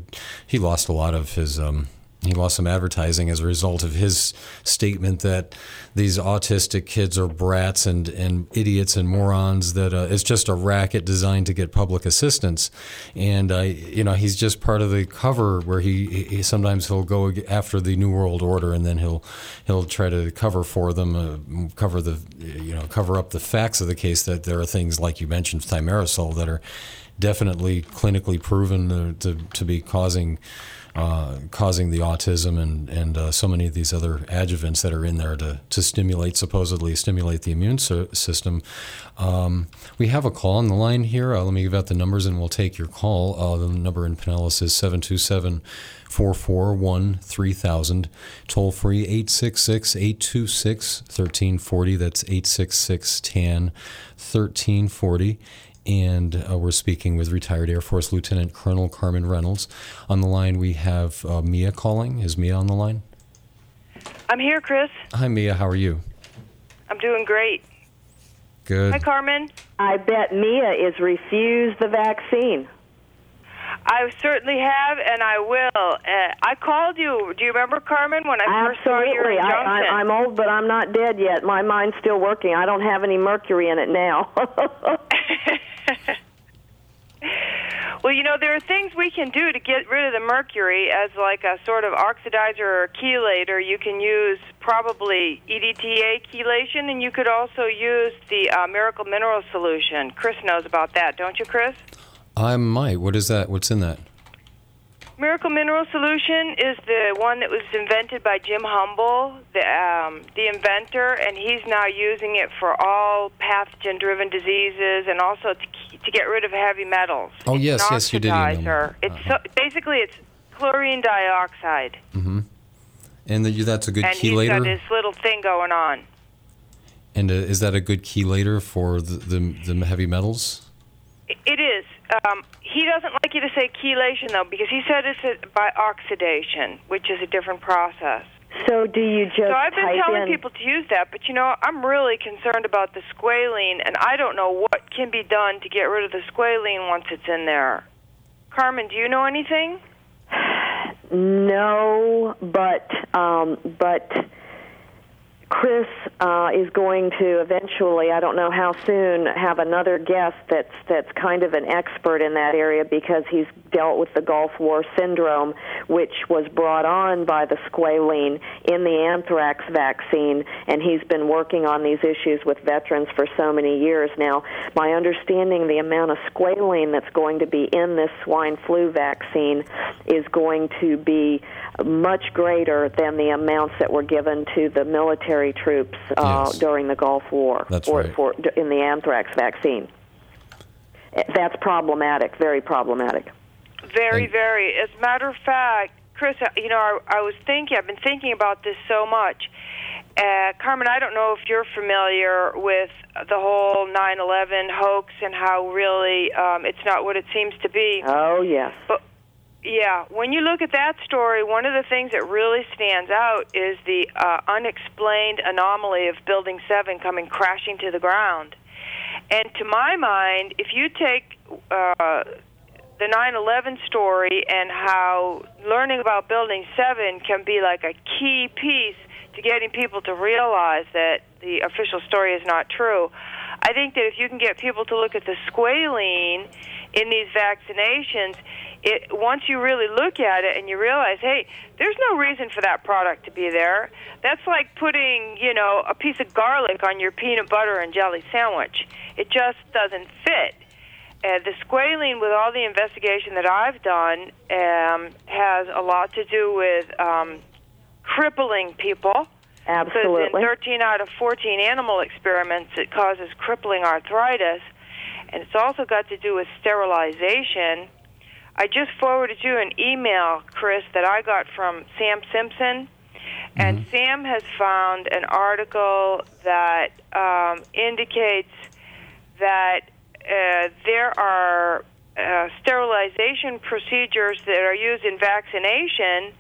he lost a lot of his. Um, he lost some advertising as a result of his statement that these autistic kids are brats and, and idiots and morons. That uh, it's just a racket designed to get public assistance, and I, you know, he's just part of the cover where he, he sometimes he'll go after the New World Order and then he'll he'll try to cover for them, uh, cover the you know cover up the facts of the case that there are things like you mentioned thimerosal that are definitely clinically proven to, to, to be causing uh, causing the autism and and uh, so many of these other adjuvants that are in there to to stimulate supposedly stimulate the immune system. Um, we have a call on the line here. Uh, let me give out the numbers and we'll take your call. Uh, the number in Pinellas is 727 441 3000. Toll free 866 826 1340. That's 866 TAN 1340 and uh, we're speaking with retired Air Force Lieutenant Colonel Carmen Reynolds. On the line, we have uh, Mia calling. Is Mia on the line? I'm here, Chris. Hi, Mia. How are you? I'm doing great. Good. Hi, Carmen. I bet Mia is refused the vaccine. I certainly have, and I will. Uh, I called you. Do you remember, Carmen, when I first saw you Absolutely. I. I, I'm old, but I'm not dead yet. My mind's still working. I don't have any mercury in it now. [LAUGHS] [LAUGHS] Well, you know, there are things we can do to get rid of the mercury as like a sort of oxidizer or chelator. You can use probably EDTA chelation, and you could also use the uh, Miracle Mineral Solution. Chris knows about that, don't you, Chris? I might. What is that? What's in that? Miracle Mineral Solution is the one that was invented by Jim Humble, the um, the inventor, and he's now using it for all pathogen-driven diseases and also to to get rid of heavy metals. Oh, It's yes, yes, you did email me. oxidizer. It's so, basically it's chlorine dioxide, Mm-hmm. And the, that's a good and he's got this little thing going on. And uh, is that a good chelator for the, the, the heavy metals? It is. Um, he doesn't like you to say chelation though, because he said it's by oxidation, which is a different process. so do you just So I've been telling in? people to use that, but you know, I'm really concerned about the squalene, and I don't know what can be done to get rid of the squalene once it's in there. Carmen, do you know anything? [SIGHS] No, but um, but Chris uh, is going to eventually, I don't know how soon, have another guest that's that's kind of an expert in that area because he's dealt with the Gulf War syndrome, which was brought on by the squalene in the anthrax vaccine, and he's been working on these issues with veterans for so many years now. My understanding, the amount of squalene that's going to be in this swine flu vaccine is going to be much greater than the amounts that were given to the military troops uh, Yes. during the Gulf War That's for, right. for in the anthrax vaccine. That's problematic, very problematic. Very, very. As a matter of fact, Chris, uh, you know, I, I was thinking, I've been thinking about this so much. Uh, Carmen, I don't know if you're familiar with the whole 9 11 hoax and how really um, it's not what it seems to be. Oh yes. But yeah, when you look at that story, one of the things that really stands out is the uh, unexplained anomaly of Building 7 coming crashing to the ground. And to my mind, if you take uh, the 9 11 story and how learning about Building 7 can be like a key piece to getting people to realize that the official story is not true, I think that if you can get people to look at the squalene in these vaccinations, it once you really look at it and you realize, hey, there's no reason for that product to be there. That's like putting, you know, a piece of garlic on your peanut butter and jelly sandwich. It just doesn't fit. Uh, the squalene, with all the investigation that I've done, um, has a lot to do with um, crippling people. Absolutely. Because in 13 out of 14 animal experiments, it causes crippling arthritis. And it's also got to do with sterilization. I just forwarded you an email, Chris, that I got from Sam Simpson. And Sam has found an article that um, indicates that uh, there are uh, sterilization procedures that are used in vaccination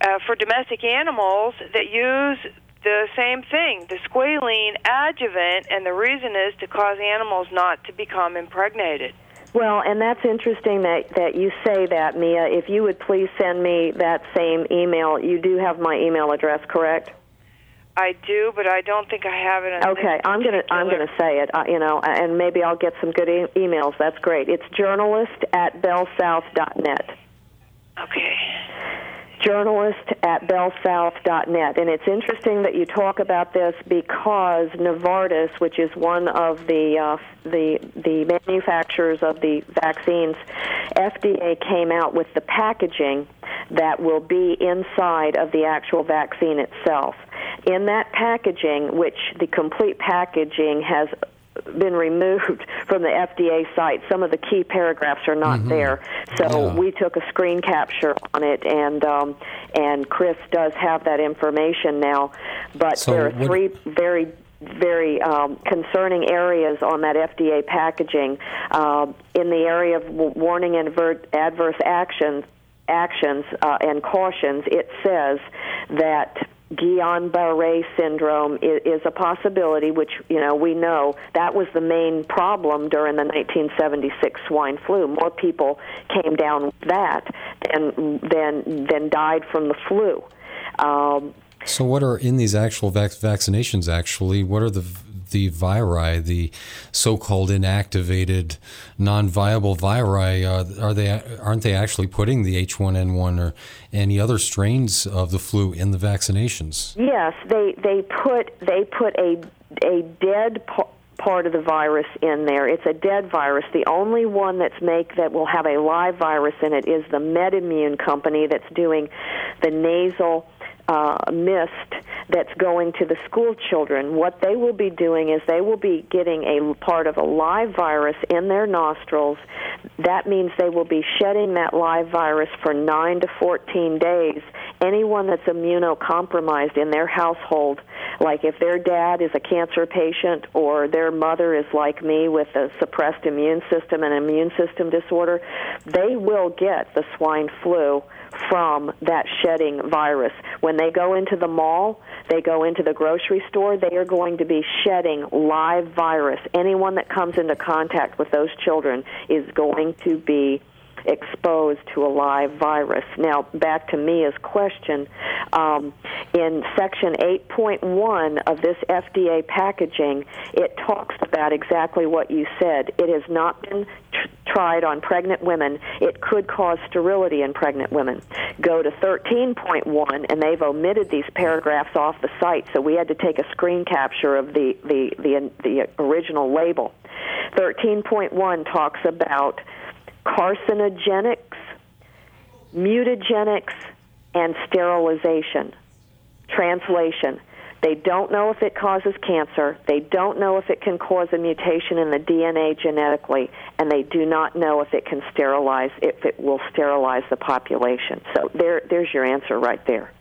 uh, for domestic animals that use the same thing, the squalene adjuvant, and the reason is to cause animals not to become impregnated. Well, and that's interesting that, that you say that, Mia. If you would please send me that same email. You do have my email address, correct? I do, but I don't think I have it. On Okay, I'm gonna I'm gonna say it. Uh, you know, and maybe I'll get some good e- emails. That's great. It's journalist at bellsouth.net. Okay. Journalist at bellsouth.net. And it's interesting that you talk about this because Novartis, which is one of the uh, the the manufacturers of the vaccines, FDA came out with the packaging that will be inside of the actual vaccine itself. In that packaging, which the complete packaging has been removed [LAUGHS] from the FDA site. Some of the key paragraphs are not there. So we took a screen capture on it, and um, and Chris does have that information now. But So there are three very very um, concerning areas on that FDA packaging. Uh, in the area of warning and adver- adverse actions, actions uh, and cautions, it says that Guillain-Barré syndrome is, is a possibility, which you know we know that was the main problem during the 1976 swine flu. More people came down with that than than than died from the flu. Um, So, what are in these actual vac- vaccinations? Actually, what are the the viri, the so-called inactivated, non-viable viri? Uh, are they aren't they actually putting the H1N1 or any other strains of the flu in the vaccinations? Yes, they they put they put a a dead pa- part of the virus in there. It's a dead virus. The only one that's make that will have a live virus in it is the MedImmune company that's doing the nasal uh, mist that's going to the school children. What they will be doing is they will be getting a part of a live virus in their nostrils. That means they will be shedding that live virus for 9 to 14 days. Anyone that's immunocompromised in their household, like if their dad is a cancer patient or their mother is like me with a suppressed immune system and immune system disorder, they will get the swine flu from that shedding virus. When they go into the mall, they go into the grocery store, they are going to be shedding live virus. Anyone that comes into contact with those children is going to be exposed to a live virus. Now, back to Mia's question. Um, in Section 8.1 of this FDA packaging, it talks about exactly what you said. It has not been tr- tried on pregnant women. It could cause sterility in pregnant women. Go to 13.1, and they've omitted these paragraphs off the site, so we had to take a screen capture of the, the, the, the original label. 13.1 talks about carcinogenics, mutagenics, and sterilization. Translation they don't know if it causes cancer. They don't know if it can cause a mutation in the DNA genetically, and they do not know if it can sterilize if it will sterilize the population. So there, there's your answer right there.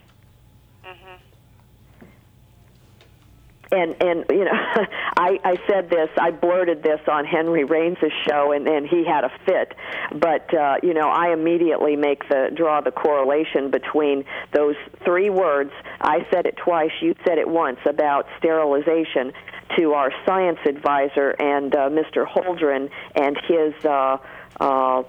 And and you know [LAUGHS] I I said this I blurted this on Henry Raines' show and and he had a fit but uh you know I immediately make the draw the correlation between those three words I said it twice you said it once about sterilization to our science advisor and uh, Mr. Holdren and his uh uh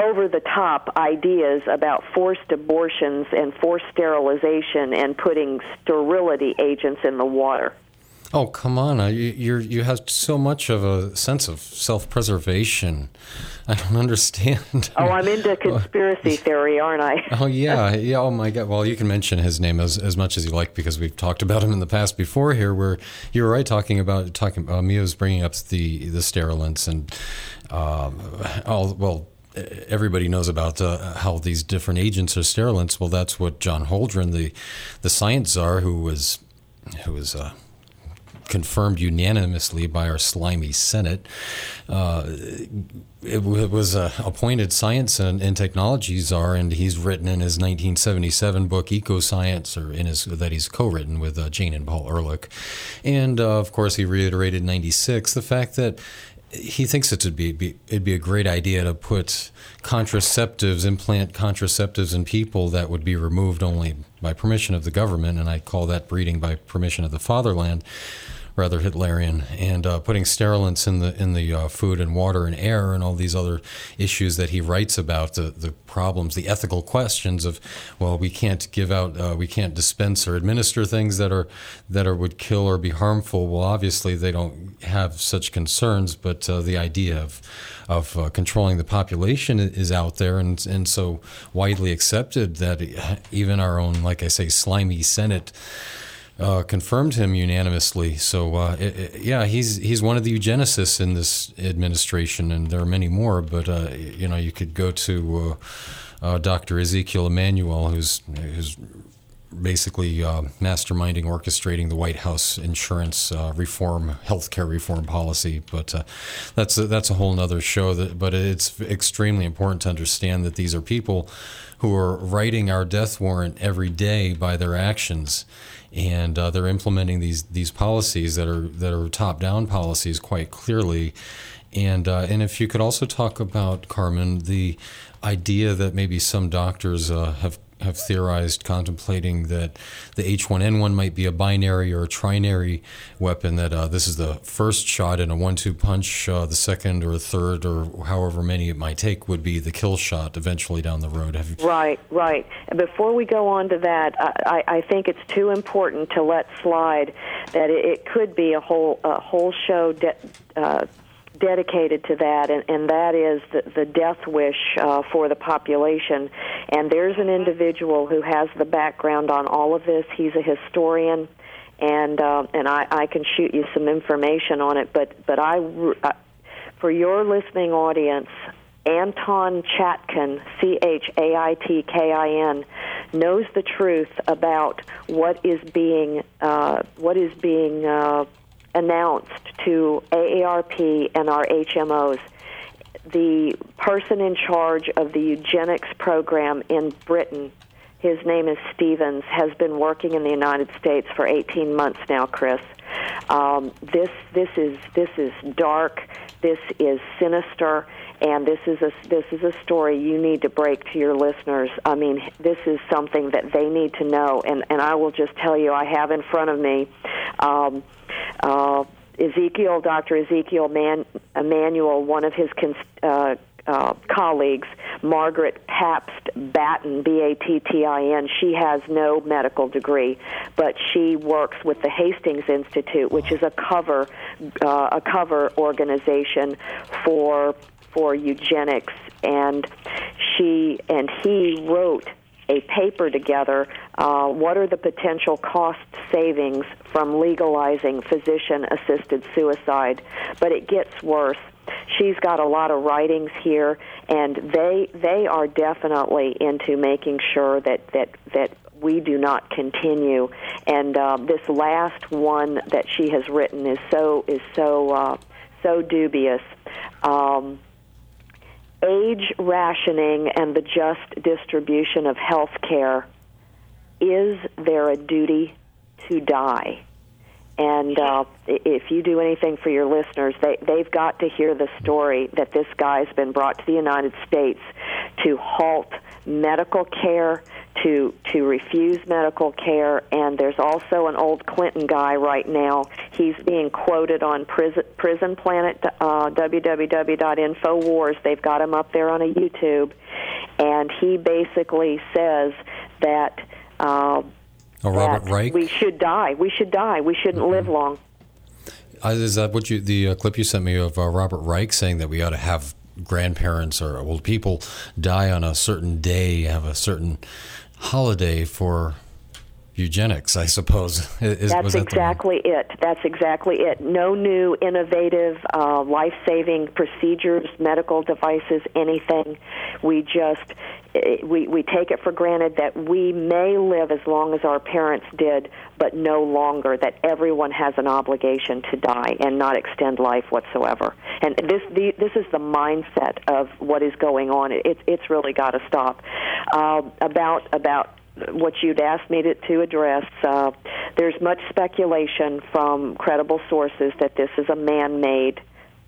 over the top ideas about forced abortions and forced sterilization and putting sterility agents in the water. Oh come on! You you have so much of a sense of self-preservation. I don't [LAUGHS] understand. Oh, I'm into conspiracy [LAUGHS] theory, aren't I? oh yeah, yeah. Oh my God. Well, you can mention his name as as much as you like because we've talked about him in the past before here. Where you were right talking about talking. Uh, Mia was bringing up the the sterilants and um, all well everybody knows about uh, how these different agents are sterilants. Well, that's what John Holdren, the the science czar, who was who was uh, confirmed unanimously by our slimy Senate, uh, it, was uh, appointed science and, and, technology czar, and he's written in his 1977 book Eco Science, or in his that he's co-written with uh, Jane and Paul Ehrlich, and uh, of course he reiterated in '96 the fact that he thinks it would be, be, it'd be a great idea to put contraceptives, implant contraceptives in people that would be removed only by permission of the government, and I call that breeding by permission of the fatherland rather Hitlerian, and uh, putting sterilants in the in the uh, food and water and air and all these other issues that he writes about the the problems, the ethical questions of, well, we can't give out, uh, we can't dispense or administer things that are that are would kill or be harmful. Well, obviously they don't have such concerns, but uh, the idea of of uh, controlling the population is out there and and so widely accepted that even our own, like I say, slimy Senate uh, confirmed him unanimously. So uh, it, it, yeah, he's he's one of the eugenicists in this administration, and there are many more. But uh, you know, you could go to uh, uh, Dr. Ezekiel Emanuel, who's who's basically uh, masterminding, orchestrating the White House insurance reform, healthcare reform policy. But that's a, that's a whole other show. That, but it's extremely important to understand that these are people who are writing our death warrant every day by their actions and uh, they're implementing these these policies that are that are top down policies quite clearly. And uh, and if you could also talk about Carmen the idea that maybe some doctors uh, have have theorized, contemplating that the H1N1 might be a binary or a trinary weapon. That uh, this is the first shot in a one-two punch. Uh, the second or third or however many it might take would be the kill shot eventually down the road. You- right, right. And before we go on to that, I, I think it's too important to let slide that it, it could be a whole a whole show. De- uh, dedicated to that, and, and that is the, the death wish uh, for the population. And there's an individual who has the background on all of this. He's a historian, and uh, and I, I can shoot you some information on it. But but I, uh, for your listening audience, Anton Chaitkin, C H A I T K I N, knows the truth about what is being uh, what is being uh, announced to AARP and our HMOs. The person in charge of the eugenics program in Britain, his name is Stevens, has been working in the United States for 18 months now, Chris. Um, this this is this is dark. This is sinister, and this is a this is a story you need to break to your listeners. I mean, this is something that they need to know. And and I will just tell you, I have in front of me. Um, uh, Ezekiel, Dr. Ezekiel Man, Emanuel, one of his cons- uh, uh, colleagues, Margaret Pabst Battin, B A T T I N. She has no medical degree, but she works with the Hastings Institute, which is a cover uh, a cover organization for for eugenics, and she and he wrote a paper together. Uh, what are the potential cost savings from legalizing physician assisted suicide? But it gets worse. She's got a lot of writings here, and they they are definitely into making sure that that that we do not continue. And uh, this last one that she has written is so is so uh, so dubious. Um, age rationing and the just distribution of health care, is there a duty to die? And uh, if you do anything for your listeners, they, they've got to hear the story that this guy's been brought to the United States to halt medical care, to to refuse medical care, and there's also an old Clinton guy right now. He's being quoted on Prison, Prison Planet, uh, www.infowars. They've got him up there on a YouTube, and he basically says that. Uh, Oh, Robert that Reich. We should die. We should die. We shouldn't live long. Uh, is that what you the uh, clip you sent me of uh, Robert Reich saying that we ought to have grandparents or old people die on a certain day, have a certain holiday for eugenics? I suppose. [LAUGHS] Is, That's that exactly it. That's exactly it. No new innovative, uh, life saving procedures, medical devices, anything. We just eh, we we take it for granted that we may live as long as our parents did, but no longer. That everyone has an obligation to die and not extend life whatsoever. And this the, this is the mindset of what is going on. It, it's really got to stop. Uh, about about what you'd asked me to, to address, uh, there's much speculation from credible sources that this is a man made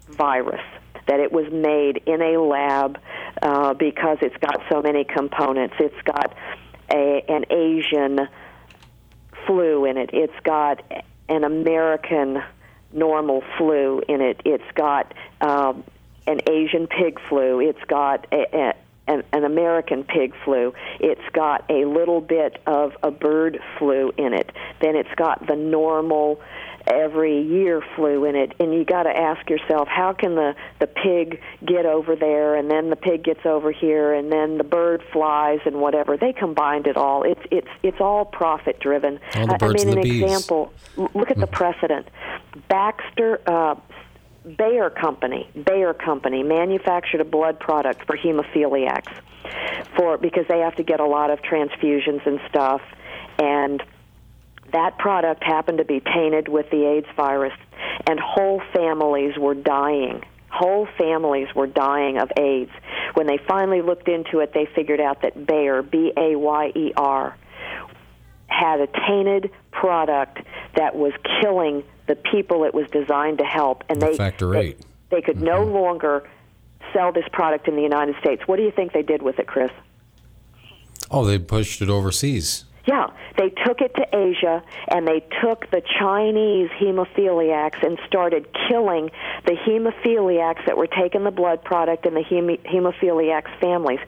virus, that it was made in a lab uh, because it's got so many components. It's got a, an Asian flu in it, it's got an American normal flu in it, it's got um, an Asian pig flu, it's got a, an, an American pig flu. It's got a little bit of a bird flu in it. Then it's got the normal every year flu in it. And you got to ask yourself how can the the pig get over there? And then the pig gets over here and then the bird flies and whatever. They combined it all. It's it's it's all profit driven. All I- i mean an bees. example look at the precedent. Baxter uh Bayer Company, Bayer Company manufactured a blood product for hemophiliacs, for because they have to get a lot of transfusions and stuff, and that product happened to be tainted with the AIDS virus, and whole families were dying. Whole families were dying of AIDS. When they finally looked into it, they figured out that Bayer, B A Y E R, had a tainted product that was killing the people it was designed to help, and they Factor they, eight. they could no mm-hmm. longer sell this product in the United States. What do you think they did with it, Chris? Oh, they pushed it overseas. Yeah, they took it to Asia and they took the Chinese hemophiliacs and started killing the hemophiliacs that were taking the blood product and the heme- hemophiliacs families.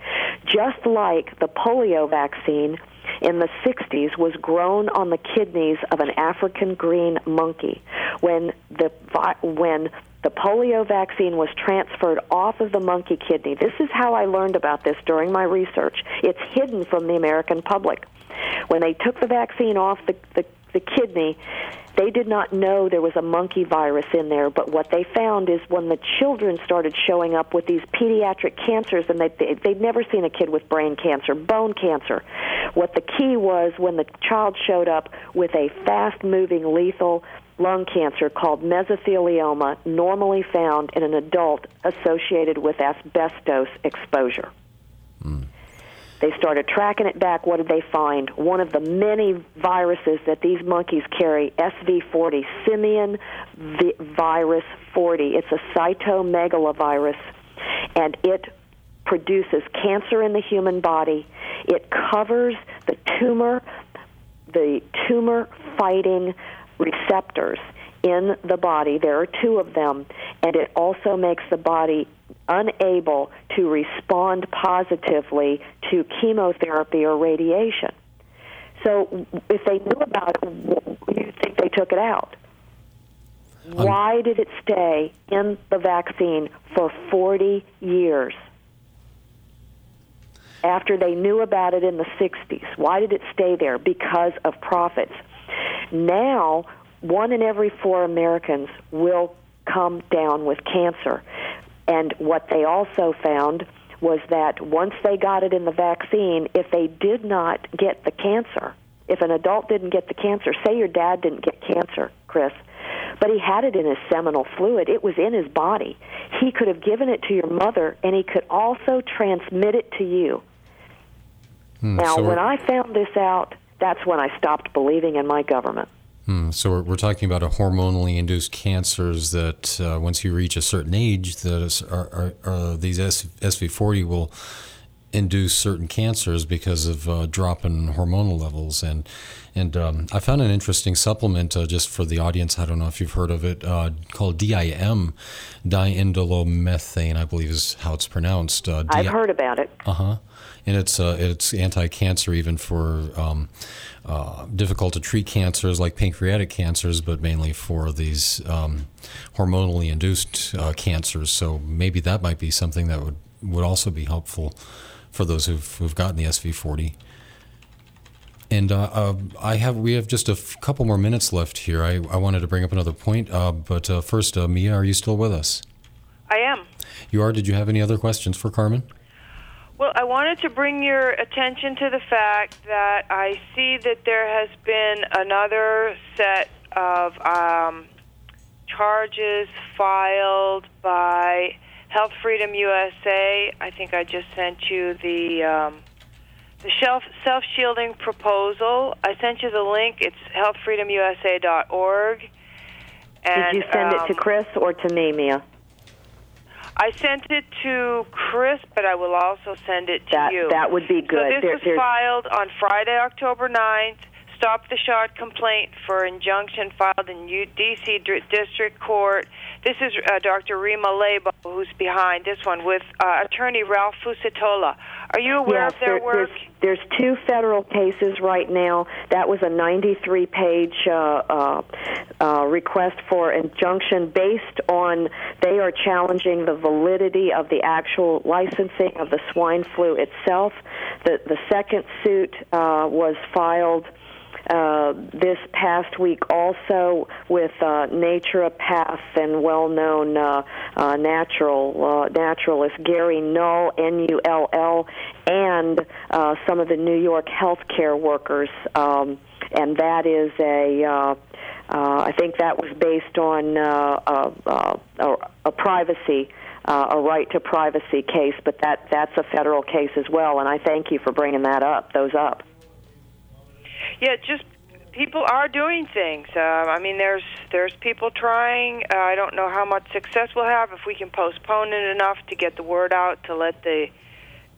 Just like the polio vaccine in the 60s was grown on the kidneys of an African green monkey. When the when the polio vaccine was transferred off of the monkey kidney. This is how I learned about this during my research. It's hidden from the American public. When they took the vaccine off the, the, the kidney, they did not know there was a monkey virus in there, but what they found is when the children started showing up with these pediatric cancers, and they, they, they'd never seen a kid with brain cancer, bone cancer. What the key was when the child showed up with a fast moving lethal lung cancer called mesothelioma, normally found in an adult associated with asbestos exposure. Hmm. They started tracking it back. What did they find? One of the many viruses that these monkeys carry, SV40, simian vi- virus 40. It's a cytomegalovirus, and it produces cancer in the human body. It covers the tumor, the tumor fighting receptors in the body. There are two of them, and it also makes the body unable to respond positively to chemotherapy or radiation. So, if they knew about it, you think they took it out? Um, Why did it stay in the vaccine for 40 years? After they knew about it in the 60s. Why did it stay there? Because of profits. Now, one in every four Americans will come down with cancer. And what they also found was that once they got it in the vaccine, if they did not get the cancer, if an adult didn't get the cancer, say your dad didn't get cancer, Chris, but he had it in his seminal fluid, it was in his body. He could have given it to your mother, and he could also transmit it to you. Hmm, now, so when I found this out, that's when I stopped believing in my government. Hmm, so we're, we're talking about a hormonally induced cancers that uh, once you reach a certain age, that is, are, are, are these S, SV40 will induce certain cancers because of uh, drop in hormonal levels. And and um, I found an interesting supplement uh, just for the audience. I don't know if you've heard of it uh, called DIM, diindolomethane, I believe is how it's pronounced. Uh, I've DI heard about it. uh huh. And it's uh, it's anti-cancer even for um, uh, difficult to treat cancers like pancreatic cancers, but mainly for these um, hormonally induced uh, cancers. So maybe that might be something that would, would also be helpful for those who've, who've gotten the SV40. And uh, uh, I have we have just a f- couple more minutes left here. I, I wanted to bring up another point, uh, but uh, first, uh, Mia, are you still with us? I am. You are. Did you have any other questions for Carmen? Well, I wanted to bring your attention to the fact that I see that there has been another set of um, charges filed by Health Freedom USA. I think I just sent you the um, the self self shielding proposal. I sent you the link. It's healthfreedomusa.org. Did And, you send it to um, Chris or to me, Mia? I sent it to Chris, but I will also send it to That- you. that would be good. So this There- was there's- filed on Friday, October 9th. Stop the shot complaint for injunction filed in D.C. District Court. This is uh, Dr. Rima Laibow who's behind this one with uh, attorney Ralph Fucetola. Are you aware yes, of their there- work? There's, there's two federal cases right now. That was a 93 page uh, uh, uh, request for injunction based on they are challenging the validity of the actual licensing of the swine flu itself. The, the second suit uh, was filed. Uh, this past week, also with uh, naturopath and well-known uh, uh, natural uh, naturalist Gary Null, N-U-L-L, and uh, some of the New York healthcare workers, um, and that is a. Uh, uh, I think that was based on uh, uh, uh, a privacy, uh, a right to privacy case, but that that's a federal case as well. And I thank you for bringing that up, those up. Yeah, just people are doing things. Uh, I mean, there's there's people trying. Uh, I don't know how much success we'll have if we can postpone it enough to get the word out to let the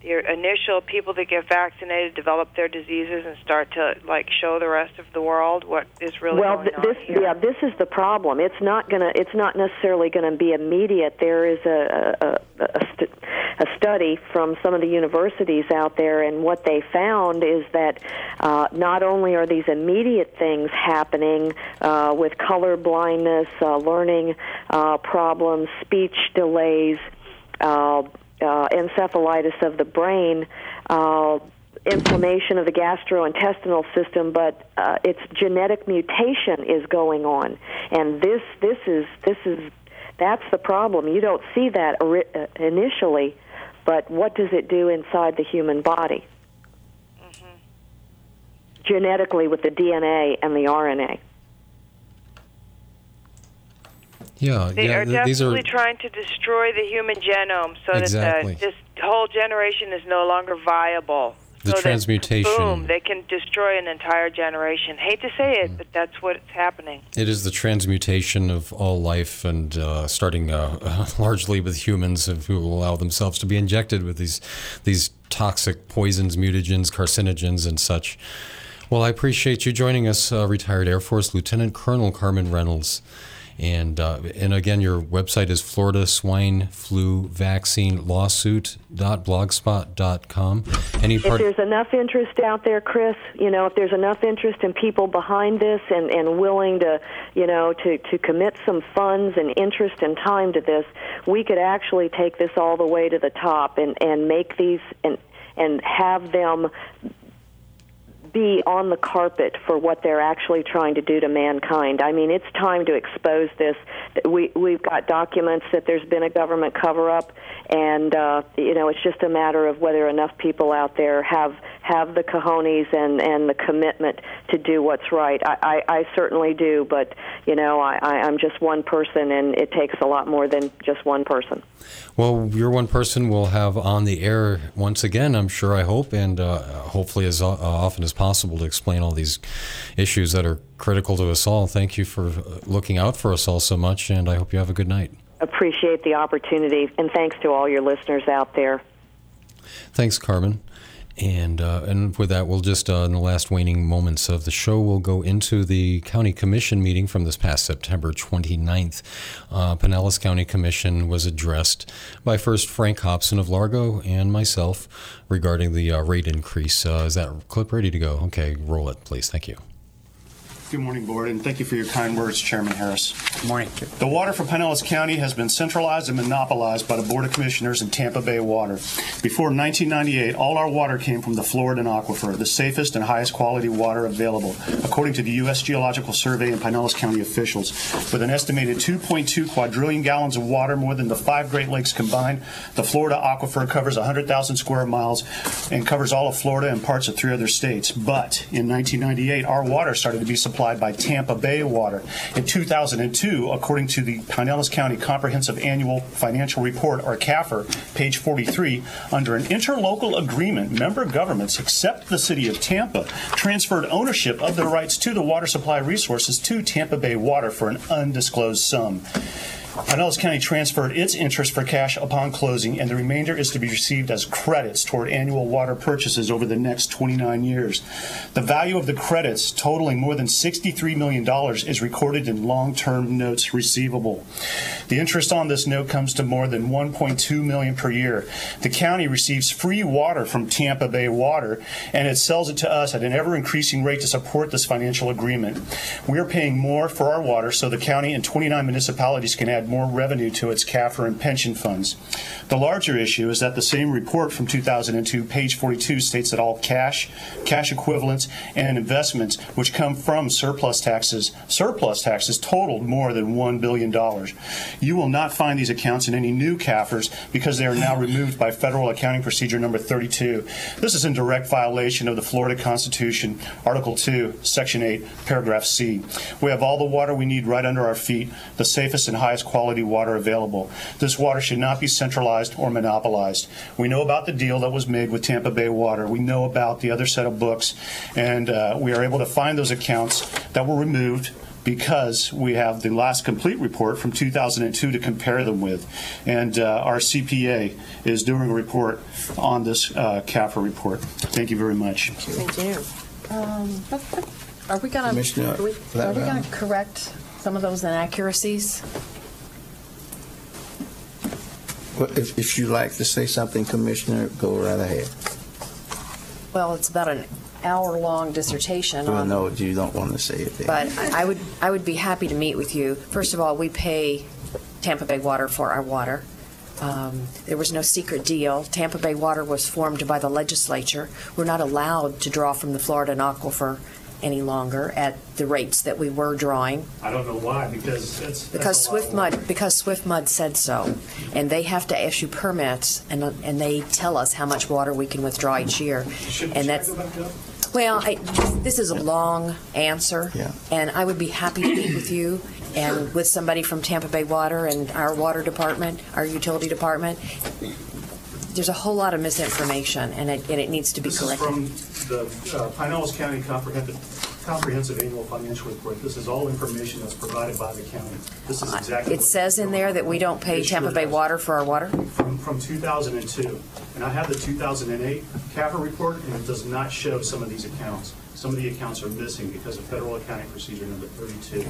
the initial people that get vaccinated develop their diseases and start to like show the rest of the world what is really well, going th- on this here. yeah, this is the problem. It's not gonna. It's not necessarily going to be immediate. There is a a, a, a, st- a study from some of the universities out there, and what they found is that uh, not only are these immediate things happening uh, with color blindness, uh, learning uh, problems, speech delays. Uh, uh, encephalitis of the brain, uh, inflammation of the gastrointestinal system, but uh, its genetic mutation is going on, and this this is this is that's the problem. You don't see that uh, initially, but what does it do inside the human body? Genetically, with the DNA and the RNA. Yeah, They yeah. are th- these are definitely trying to destroy the human genome so Exactly. that the, this whole generation is no longer viable. The so that, transmutation. boom, they can destroy an entire generation. Hate to say it, but that's what's happening. It is the transmutation of all life, and uh, starting uh, [LAUGHS] largely with humans who allow themselves to be injected with these these toxic poisons, mutagens, carcinogens, and such. Well, I appreciate you joining us, uh, retired Air Force Lieutenant Colonel Carmen Reynolds. And uh, and again, your website is Florida Swine Flu Vaccine Lawsuit.blogspot.com. Any If there's enough interest out there, Chris, you know, if there's enough interest in people behind this and, and willing to, you know, to, to commit some funds and interest and time to this, we could actually take this all the way to the top and, and make these and and have them be on the carpet for what they're actually trying to do to mankind. I mean, it's time to expose this. We we've got documents that there's been a government cover up, and uh, you know, it's just a matter of whether enough people out there have have the cojones and and the commitment to do what's right. I I, I certainly do, but you know, I, I I'm just one person, and it takes a lot more than just one person. Well, you're one person we'll have on the air once again, I'm sure, I hope, and uh, hopefully as uh, often as possible to explain all these issues that are critical to us all. Thank you for uh, looking out for us all so much, and I hope you have a good night. Appreciate the opportunity, and thanks to all your listeners out there. Thanks, Carmen. And uh, and with that, we'll just uh, in the last waning moments of the show, we'll go into the county commission meeting from this past September 29th. Uh, Pinellas County Commission was addressed by first Frank Hobson of Largo and myself regarding the uh, rate increase. Uh, is that clip ready to go? Okay, roll it, please. Thank you. Good morning, Board, and thank you for your kind words, Chairman Harris. Good morning. The water for Pinellas County has been centralized and monopolized by the Board of Commissioners and Tampa Bay Water. Before 1998, all our water came from the Floridan Aquifer, the safest and highest quality water available, according to the U.S. Geological Survey and Pinellas County officials. With an estimated 2.2 quadrillion gallons of water, more than the five Great Lakes combined, the Florida Aquifer covers 100,000 square miles and covers all of Florida and parts of three other states. But in 1998, our water started to be supplied by Tampa Bay Water. In 2002, according to the Pinellas County Comprehensive Annual Financial Report, or CAFR, page 43, under an interlocal agreement, member governments, except the city of Tampa, transferred ownership of the rights to the water supply resources to Tampa Bay Water for an undisclosed sum. Pinellas County transferred its interest for cash upon closing, and the remainder is to be received as credits toward annual water purchases over the next 29 years. The value of the credits, totaling more than $63 million, is recorded in long-term notes receivable. The interest on this note comes to more than 1.2 million per year. The county receives free water from Tampa Bay Water, and it sells it to us at an ever-increasing rate to support this financial agreement. We are paying more for our water, so the county and 29 municipalities can add more revenue to its CAFR and pension funds. The larger issue is that the same report from 2002, page 42, states that all cash, cash equivalents, and investments which come from surplus taxes, surplus taxes totaled more than $1 billion. You will not find these accounts in any new CAFRs because they are now removed by Federal Accounting Procedure Number 32. This is in direct violation of the Florida Constitution, Article 2, Section 8, Paragraph C. We have all the water we need right under our feet, the safest and highest quality water available. This water should not be centralized or monopolized. We know about the deal that was made with Tampa Bay Water. We know about the other set of books, and uh, we are able to find those accounts that were removed because we have the last complete report from 2002 to compare them with. And uh, our CPA is doing a report on this uh, CAFR report. Thank you very much. Thank you. Um, Are we going are we going to correct some of those inaccuracies? If, if you like to say something, Commissioner, go right ahead. Well, it's about an hour-long dissertation Well, on no, you don't want to say it there. But I I would, I would be happy to meet with you. First of all, we pay Tampa Bay Water for our water. Um, There was no secret deal. Tampa Bay Water was formed by the legislature. We're not allowed to draw from the Florida Aquifer any longer at the rates that we were drawing. I don't know why, because that's. Because Swiftmud, because Swiftmud said so, and they have to issue permits, and and they tell us how much water we can withdraw each year, should, and that's. Well, I, this is a long answer, Yeah. and I would be happy to meet with you and with somebody from Tampa Bay Water and our water department, our utility department. There's a whole lot of misinformation, and it, and it needs to be This is from the uh, Pinellas County Comprehensive, Comprehensive Annual Financial Report. This is all information that's provided by the county. This is exactly. It says in there that we don't pay sure Tampa Bay does. Water for our water? From, from 2002. And I have the 2008 CAFR report, and it does not show some of these accounts. Some of the accounts are missing because of Federal Accounting Procedure Number 32.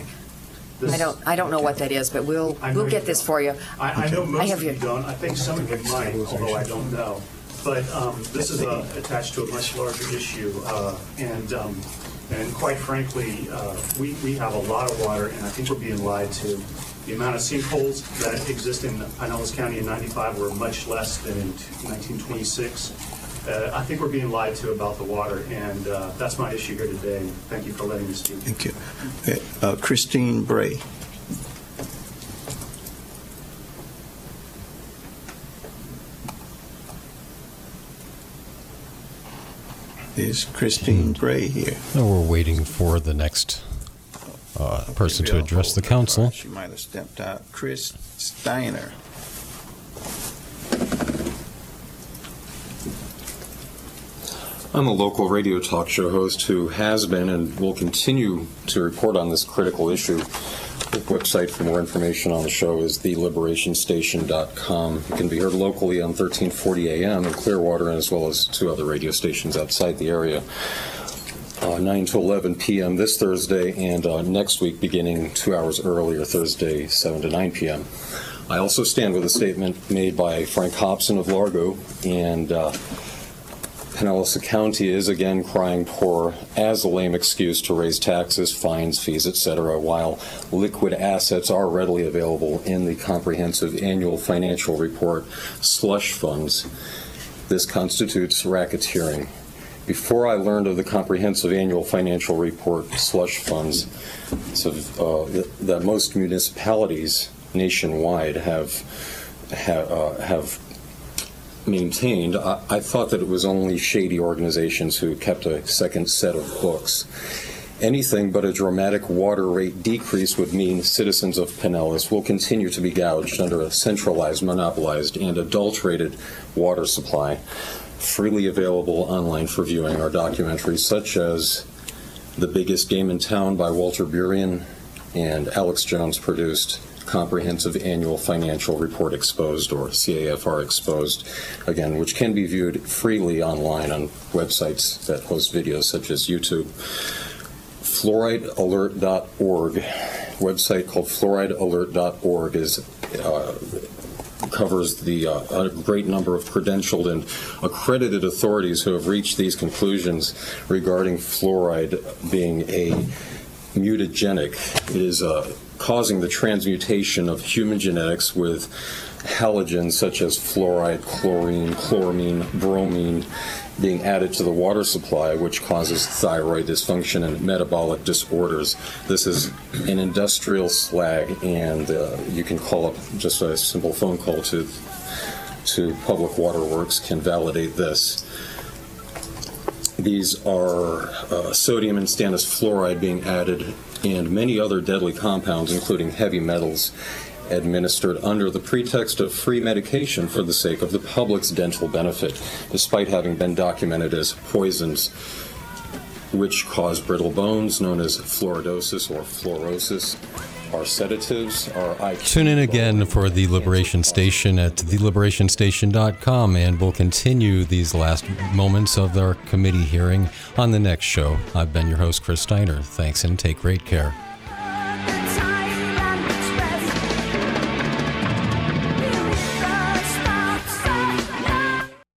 This- I don't, I don't know what that is, but we'll, I know we'll you get this don't. for you. I, I know most have of you your- don't. I think some of you might, although I don't know. But um, this is uh, attached to a much larger issue, uh, and um, and quite frankly, uh, we we have a lot of water, and I think we're being lied to. The amount of sinkholes that exist in Pinellas County in '95 were much less than in 1926. Uh, I think we're being lied to about the water, and uh, that's my issue here today. Thank you for letting me speak. Thank you. Uh, Christine Bray. Is Christine Bray here? No, we're waiting for the next uh, person to address the council. She might have stepped out. Chris Steiner. I'm a local radio talk show host who has been and will continue to report on this critical issue. The website for more information on the show is theliberationstation.com. It can be heard locally on 1340 AM in Clearwater as well as two other radio stations outside the area. Uh, 9 to 11 p.m. this Thursday and uh, next week beginning two hours earlier, Thursday, 7 to 9 p.m. I also stand with a statement made by Frank Hobson of Largo and uh, Pinellas County is again crying poor as a lame excuse to raise taxes, fines, fees, etc., while liquid assets are readily available in the comprehensive annual financial report slush funds. This constitutes racketeering. Before I learned of the comprehensive annual financial report slush funds, so, uh, that most municipalities nationwide have have, uh, have maintained, I, I thought that it was only shady organizations who kept a second set of books. Anything but a dramatic water rate decrease would mean citizens of Pinellas will continue to be gouged under a centralized, monopolized, and adulterated water supply. Freely available online for viewing are documentaries such as The Biggest Game in Town by Walter Burien and Alex Jones produced Comprehensive Annual Financial Report Exposed, or CAFR Exposed, again, which can be viewed freely online on websites that host videos such as YouTube. FluorideAlert.org, website called FluorideAlert.org, is uh, covers the uh, a great number of credentialed and accredited authorities who have reached these conclusions regarding fluoride being a mutagenic. It is uh, causing the transmutation of human genetics with halogens such as fluoride, chlorine, chloramine, bromine being added to the water supply, which causes thyroid dysfunction and metabolic disorders. This is an industrial slag, and uh, you can call up just a simple phone call to to Public Water Works can validate this. These are uh, sodium and stannous fluoride being added and many other deadly compounds, including heavy metals, administered under the pretext of free medication for the sake of the public's dental benefit, despite having been documented as poisons which cause brittle bones, known as fluoridosis or fluorosis. Are sedatives, IQ. Tune in again for the Liberation Station at theliberationstation.com, and we'll continue these last moments of our committee hearing on the next show. I've been your host, Chris Steiner. Thanks and take great care.